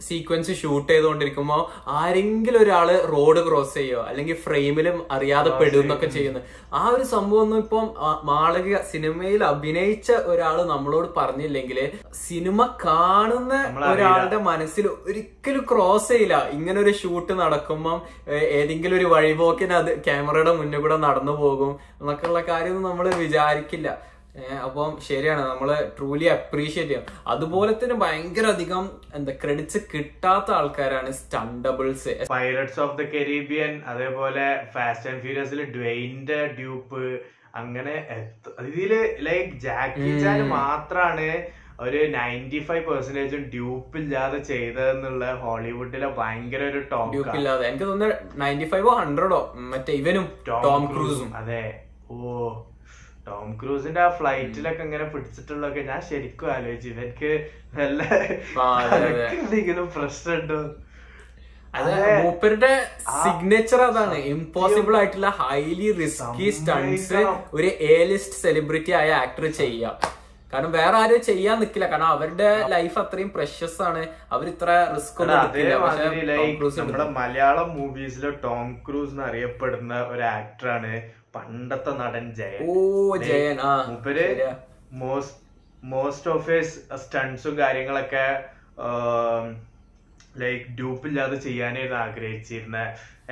സീക്വൻസ് ഷൂട്ട് ചെയ്തുകൊണ്ടിരിക്കുമ്പോ ആരെങ്കിലും ഒരാൾ റോഡ് ക്രോസ് ചെയ്യോ അല്ലെങ്കിൽ ഫ്രെയിമിലും അറിയാതെ പെടും എന്നൊക്കെ ചെയ്യുന്നത്. ആ ഒരു സംഭവം ഒന്നും ഇപ്പം മാളിക സിനിമയിൽ അഭിനയിച്ച ഒരാൾ നമ്മളോട് പറഞ്ഞില്ലെങ്കിൽ സിനിമ കാണുന്ന ഒരാളുടെ മനസ്സിൽ ഒരിക്കലും ക്രോസ് ചെയ്യില്ല. ഇങ്ങനെ ഒരു ഷൂട്ട് നടക്കുമ്പം ഏതെങ്കിലും ഒരു വഴിപോക്കിന് അത് ക്യാമറയുടെ മുന്നിൽ കൂടെ നടന്നു പോകും എന്നൊക്കെയുള്ള കാര്യമൊന്നും നമ്മൾ വിചാരിക്കില്ല. അപ്പം ശരിയാണ്. നമ്മൾ ട്രൂലി അപ്രീഷിയേറ്റ് ചെയ്യാം. അതുപോലെ തന്നെ ഭയങ്കര അധികം എന്താ ക്രെഡിറ്റ്സ് കിട്ടാത്ത ആൾക്കാരാണ് stunt doubles pirates of the Caribbean അതേപോലെ ഫാസ്റ്റ് ആൻഡ് ഫ്യൂരിയസിൽ ഡ്വെയിന്റെ ഡ്യൂപ്പ് അങ്ങനെ ഇതിൽ ലൈക്ക് ജാക്കി ചാൻ മാത്രാണ് ഒരു നയന്റി ഫൈവ് പെർസെന്റേജും ഡ്യൂപ്പ് ഇല്ലാതെ ചെയ്തതെന്നുള്ള ഹോളിവുഡിലെ ഭയങ്കര ഒരു ടോം ഡ്യൂപ്പ് ഇല്ലാതെ. എനിക്ക് തോന്നുന്നു നയന്റി ഫൈവോ ഹൺഡ്രഡോ മറ്റേ ഇവനും ടോം ക്രൂസും അതെ. ഓ. ടോം ക്രൂസിന്റെ ആ ഫ്ലൈറ്റിലൊക്കെ ഇങ്ങനെ പിടിച്ചിട്ടുള്ളൊക്കെ ഞാൻ ശരിക്കും ആലോചിച്ചു. ഇവർക്ക് നല്ല. എന്തെങ്കിലും പ്രശ്നമുണ്ടോ? മൂപ്പരുടെ സിഗ്നേച്ചർ അതാണ്. ഇമ്പോസിബിൾ ആയിട്ടുള്ള ഹൈലി റിസ്കി സ്റ്റൺസ് ഒരു എ ലിസ്റ്റ് സെലിബ്രിറ്റി ആയ ആക്ടർ ചെയ്യാം. കാരണം വേറെ ആരും ചെയ്യാൻ നിക്കില്ല. കാരണം അവരുടെ ലൈഫ് അത്രയും പ്രഷ്യസ് ആണ്. അവർ ഇത്ര റിസ്ക് നമ്മുടെ മലയാളം മൂവീസിലെ ടോം ക്രൂസ് എന്ന് അറിയപ്പെടുന്ന ഒരു ആക്ടറാണ് പണ്ടത്തെ നടൻ ജയൻ. ഓ ജയൻ മൂപ്പര് മോസ്റ്റ് ഓഫ് ഹിസ് സ്റ്റൺസും കാര്യങ്ങളൊക്കെ ലൈക്ക് ഡ്യൂപ്പില്ലാതെ ചെയ്യാനായിരുന്നു ആഗ്രഹിച്ചിരുന്ന.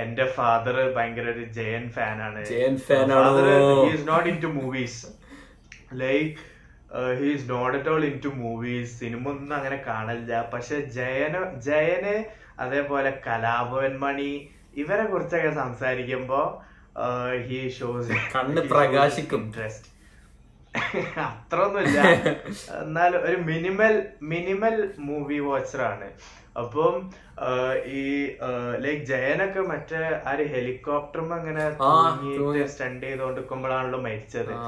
എന്റെ ഫാദർ ഭയങ്കര ഒരു ജയൻ ഫാനാണ്. ജയൻ ആണോ? Is not into movies like his not at all into movies cinema ഒന്നും അങ്ങനെ കാണില്ല. പക്ഷെ ജയന ജയന് അതേപോലെ കലാഭവൻ മണി ഇവരെ കുറിച്ചൊക്കെ സംസാരിക്കുമ്പോ ഹി ഷോസ് കണ്ണ് പ്രകാശിക്കും. ഇൻട്രസ്റ്റ് അത്രയൊന്നുമില്ല എന്നാലും ഒരു മിനിമൽ മിനിമൽ മൂവി വാച്ചറാണ് അപ്പം ഈ ലൈക് ജയനൊക്കെ മറ്റേ ആ ഒരു ഹെലികോപ്റ്ററും അങ്ങനെ. സ്റ്റണ്ട് ചെയ്തോണ്ടിരിക്കുമ്പോഴാണല്ലോ മരിച്ചത് ആ,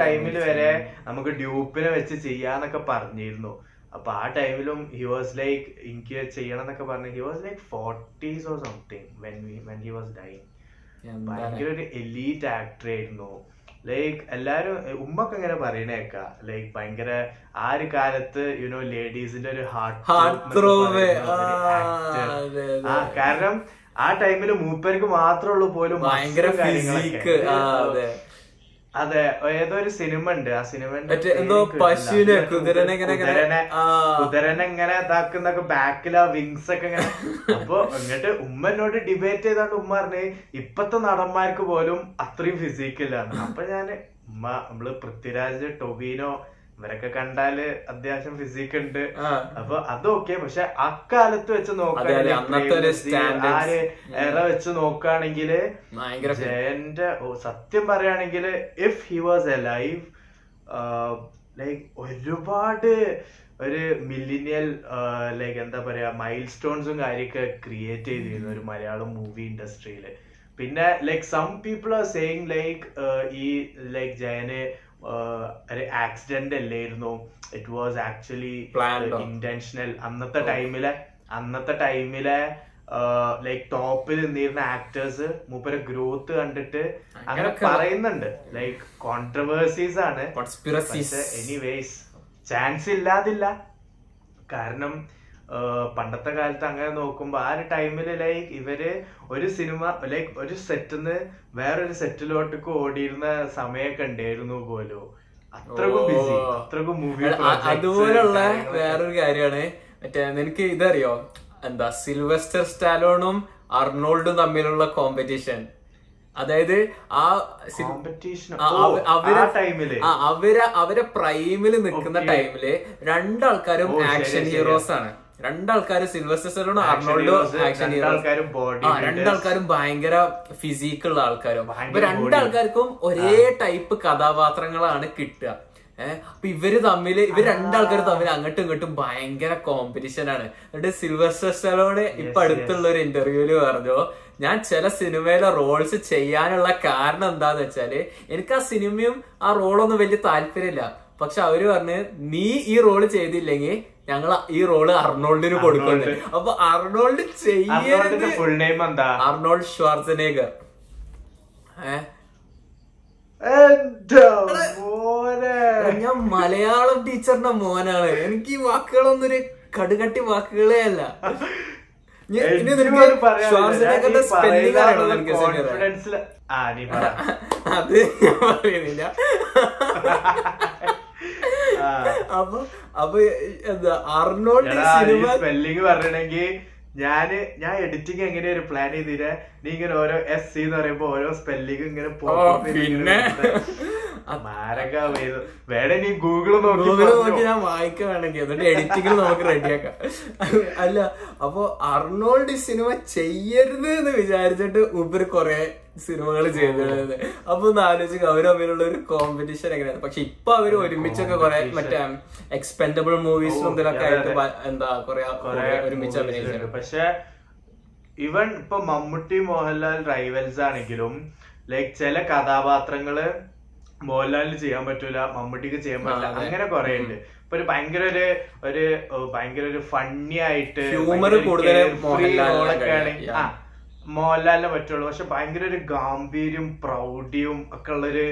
ടൈമിൽ. വരെ നമുക്ക് ഡ്യൂപ്പിനെ വെച്ച് ചെയ്യാന്നൊക്കെ പറഞ്ഞിരുന്നു അപ്പൊ ആ ടൈമിലും ഹി വാസ് ലൈക്ക് എനിക്ക് ചെയ്യണം എന്നൊക്കെ പറഞ്ഞു he was like forties or something when when he was dying? ഭയങ്കര ഒരു എലീറ്റ് ആക്ടർ ആയിരുന്നു. ലൈക്ക് എല്ലാരും ഉമ്മൊക്കെ ഇങ്ങനെ പറയണേക്ക ലൈക്ക് ഭയങ്കര ആ ഒരു കാലത്ത് യുനോ ലേഡീസിന്റെ ഒരു ഹാർട്ട്. ആ, കാരണം ആ ടൈമിൽ മൂപ്പർക്ക് മാത്രമേ ഉള്ളൂ പോലും ഭയങ്കര കാര്യങ്ങളൊക്കെ. അതെ ഏതൊരു സിനിമ ഉണ്ട്. ആ സിനിമ എന്തോ പശുവിനെ, കുതിരനെ കുതിരനെ. കുതിരനെ ഇങ്ങനെ ഇതാക്കുന്നൊക്കെ ബാക്കിൽ ആ വിങ്സ് ഒക്കെ ഇങ്ങനെ അപ്പൊ എന്നിട്ട് ഉമ്മ എന്നോട് ഡിബേറ്റ് ചെയ്തോണ്ട് ഉമ്മ പറഞ്ഞ് ഇപ്പത്തെ നടന്മാർക്ക് പോലും അത്രയും ഫിസിക്കലാണ് അപ്പൊ ഞാൻ ഉമ്മ നമ്മൾ പൃഥ്വിരാജ് ടൊബീനോ ഇവരൊക്കെ കണ്ടാൽ അത്യാവശ്യം ഫിസിക് ഉണ്ട്. അപ്പൊ അതൊക്കെ പക്ഷെ അക്കാലത്ത് വെച്ച് ഒരു എറ വെച്ച് നോക്കുകയാണെങ്കിൽ ജയന്റെ ഓ, സത്യം പറയുകയാണെങ്കിൽ if he was a life like ഒരുപാട് ഒരു മില്ലിനിയൽ ലൈക്ക് എന്താ പറയാ മൈൽ സ്റ്റോൺസും കാര്യമൊക്കെ ക്രിയേറ്റ് ചെയ്തിരുന്നു ഒരു മലയാളം മൂവി ഇൻഡസ്ട്രിയിൽ പിന്നെ like some people are saying like ഈ ലൈക്ക് ജയന് ഒരു ആക്സിഡന്റ് അല്ലായിരുന്നു. It was actually? ഇന്റൻഷണൽ അന്നത്തെ ടൈമിലെ അന്നത്തെ ടൈമിലെ ലൈക് ടോപ്പിൽ നിന്നിരുന്ന ആക്ടേഴ്സ് മൂപ്പരെ ഗ്രോത്ത് കണ്ടിട്ട് അങ്ങനെ പറയുന്നുണ്ട്. ലൈക് കോൺട്രവേഴ്സീസ് ആണ്. എനിവേസ് ചാൻസ് ഇല്ലാതില്ല. കാരണം പണ്ടത്തെ കാലത്ത് അങ്ങനെ നോക്കുമ്പോ ആ ഒരു ടൈമിൽ ലൈക്ക് ഇവർ ഒരു സിനിമ ലൈക്ക് ഒരു സെറ്റിന്ന് വേറൊരു സെറ്റിലോട്ടേക്ക് ഓടിയിരുന്ന സമയമൊക്കെ ഉണ്ടായിരുന്നു പോലും. അത്രക്കും ബിസി. അത്രക്കും മൂവി അതുപോലുള്ള വേറൊരു കാര്യമാണ്. മറ്റേ നിനക്ക് ഇതറിയോ? എന്താ സിൽവസ്റ്റർ സ്റ്റാലോണും അർണോൾഡും തമ്മിലുള്ള കോമ്പറ്റീഷൻ അതായത് ആ അവർ ടൈമിൽ അവർ അവരെ പ്രൈമിൽ നിൽക്കുന്ന. ടൈമിൽ രണ്ടാൾക്കാരും ആക്ഷൻ ഹീറോസ് ആണ്. രണ്ടാൾക്കാരും സിൽവസ്റ്റർ സ്റ്റാലോണും അർണോൾഡോ ആക്ഷൻ രണ്ടാൾക്കാരും ഭയങ്കര ഫിസിക്കൽ ഉള്ള ഫിസിക്കുള്ള ആൾക്കാരും. അപ്പൊ രണ്ടാൾക്കാർക്കും ഒരേ ടൈപ്പ് കഥാപാത്രങ്ങളാണ് കിട്ടുക. ഏഹ് അപ്പൊ ഇവർ തമ്മിൽ ഇവർ രണ്ടാൾക്കാരും തമ്മിൽ അങ്ങോട്ടും ഇങ്ങോട്ടും ഭയങ്കര കോമ്പറ്റീഷൻ ആണ്. എന്നിട്ട് സിൽവസ്റ്റർ സ്റ്റെസ്റ്റലോട് ഇപ്പൊ അടുത്തുള്ള ഒരു ഇന്റർവ്യൂൽ പറഞ്ഞു ഞാൻ ചില സിനിമയിലെ റോൾസ് ചെയ്യാനുള്ള കാരണം എന്താന്ന് വെച്ചാൽ എനിക്ക് ആ സിനിമയും ആ റോളൊന്നും വലിയ താല്പര്യമില്ല. പക്ഷെ അവർ പറഞ്ഞ് നീ ഈ റോൾ ചെയ്തില്ലെങ്കിൽ ഞങ്ങൾ ഈ റോൾ അർണോൾഡിന് കൊടുക്കുന്നത് അർണോൾഡ്. അപ്പൊ അർണോൾഡ് ചെയ്യരുത്. ഫുൾ നെയിം എന്താ? Arnold Schwarzenegger. ഞാൻ മലയാളം ടീച്ചറിന്റെ മോനാണ്. എനിക്ക് ഈ വാക്കുകളൊന്നും ഒരു കടുകട്ടി വാക്കുകളേ അല്ല. അത് ഞാൻ പറയുന്നില്ല. അപ്പൊ അപ്പൊ എന്താ അർണോൾഡ് സിനിമ സ്പെല്ലിംഗ് പറയണെങ്കിൽ ഞാൻ ഞാൻ എഡിറ്റിംഗ് എങ്ങനെ ഒരു പ്ലാൻ ചെയ്തിട്ട് നീ ഇങ്ങനെ ഓരോ എസ് സി എന്ന് പറയുമ്പോ ഓരോ സ്പെല്ലിംഗ് ഇങ്ങനെ പിന്നെ. മാരക വേണേ നീ ഗൂഗിൾ നോക്കി ഞാൻ വായിക്കാൻ വേണമെങ്കിൽ എന്നിട്ട് എഡിറ്റിംഗിൽ നമുക്ക് റെഡിയാക്കാം അല്ല അപ്പൊ അർണോൾഡ് സിനിമ ചെയ്യരുത് എന്ന് വിചാരിച്ചിട്ട് ഉപരി കുറെ സിനിമകൾ ചെയ്തത്. അപ്പൊ ഒന്ന് ആലോചിക്കുക അവർ തമ്മിലുള്ള ഒരു കോമ്പറ്റീഷൻ എങ്ങനെയാണ്? പക്ഷെ ഇപ്പൊ അവർ ഒരുമിച്ചൊക്കെ കുറെ മറ്റേ എക്സ്പെൻഡബിൾ മൂവീസ് ഇതിലൊക്കെ ആയിട്ട് എന്താ കുറെ ഒരുമിച്ച് അഭിനയിച്ചിട്ടുണ്ട് പക്ഷെ ഇവൻ ഇപ്പൊ മമ്മൂട്ടി മോഹൻലാൽ റൈവൽസ് ആണെങ്കിലും ലൈക് ചില കഥാപാത്രങ്ങൾ മോഹൻലാലിന് ചെയ്യാൻ പറ്റൂല മമ്മൂട്ടിക്ക് ചെയ്യാൻ പറ്റില്ല അങ്ങനെ കുറെ ഉണ്ട് ഇപ്പൊ ഒരു ഭയങ്കര ഒരു ഒരു ഭയങ്കര ഒരു ഫണ്ണി ആയിട്ട് ഹ്യൂമർ കൂടുതൽ. ആണെങ്കിൽ- ആ മോഹൻലാലിനെ പറ്റുള്ളൂ പക്ഷെ ഭയങ്കര ഒരു ഗാംഭീര്യം പ്രൗഢിയും ഒക്കെ ഉള്ളൊരു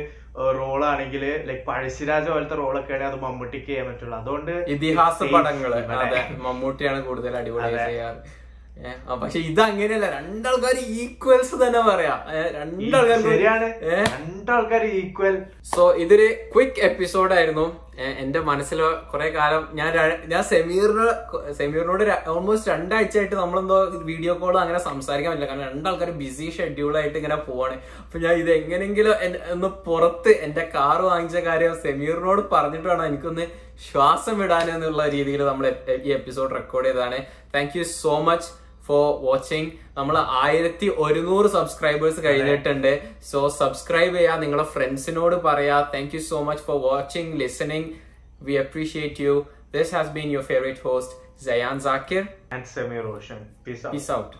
റോളാണെങ്കിൽ ലൈക് പഴശ്ശിരാജ പോലത്തെ റോളൊക്കെ ആണെങ്കിൽ അത് മമ്മൂട്ടിക്ക് ചെയ്യാൻ പറ്റുള്ളൂ. അതുകൊണ്ട് ഇതിഹാസ പടങ്ങൾ. മമ്മൂട്ടിയാണ് കൂടുതൽ അടിപൊളി ചെയ്യാറ്. പക്ഷെ ഇത് അങ്ങനെയല്ല രണ്ടാൾക്കാർ ഈക്വൽസ് തന്നെ പറയാം. രണ്ടാൾക്കാർ ഈക്വൽ സോ ഇതൊരു ക്വിക്ക് എപ്പിസോഡ് ആയിരുന്നു. എന്റെ മനസ്സിൽ കുറെ കാലം ഞാൻ ഞാൻ സെമീറിന് സെമീറിനോട് ഓൾമോസ്റ്റ് രണ്ടാഴ്ചയായിട്ട് നമ്മളെന്തോ വീഡിയോ കോൾ അങ്ങനെ സംസാരിക്കാൻ പറ്റില്ല. കാരണം രണ്ടാൾക്കാർ ബിസി ഷെഡ്യൂൾ ആയിട്ട് ഇങ്ങനെ പോവാണ്. അപ്പൊ ഞാൻ ഇത് എങ്ങനെങ്കിലും ഒന്ന് പുറത്ത് എന്റെ കാർ വാങ്ങിച്ച കാര്യം സെമീറിനോട് പറഞ്ഞിട്ട് വേണം എനിക്കൊന്ന് ശ്വാസം വിടാനെന്നുള്ള രീതിയിൽ നമ്മൾ ഈ എപ്പിസോഡ് റെക്കോർഡ് ചെയ്തതാണ്. Thank you so much for watching നമ്മൾ ആയിരത്തി ഒരുന്നൂറ് സബ്സ്ക്രൈബേഴ്സ് കഴിഞ്ഞിട്ടുണ്ട്. സോ സബ്സ്ക്രൈബ് ചെയ്യാ. നിങ്ങളെ ഫ്രണ്ട്സിനോട് പറയാ. Thank you so much for watching listening we appreciate you this has been your favourite host Jayan Zakir and Semi Roshan peace peace out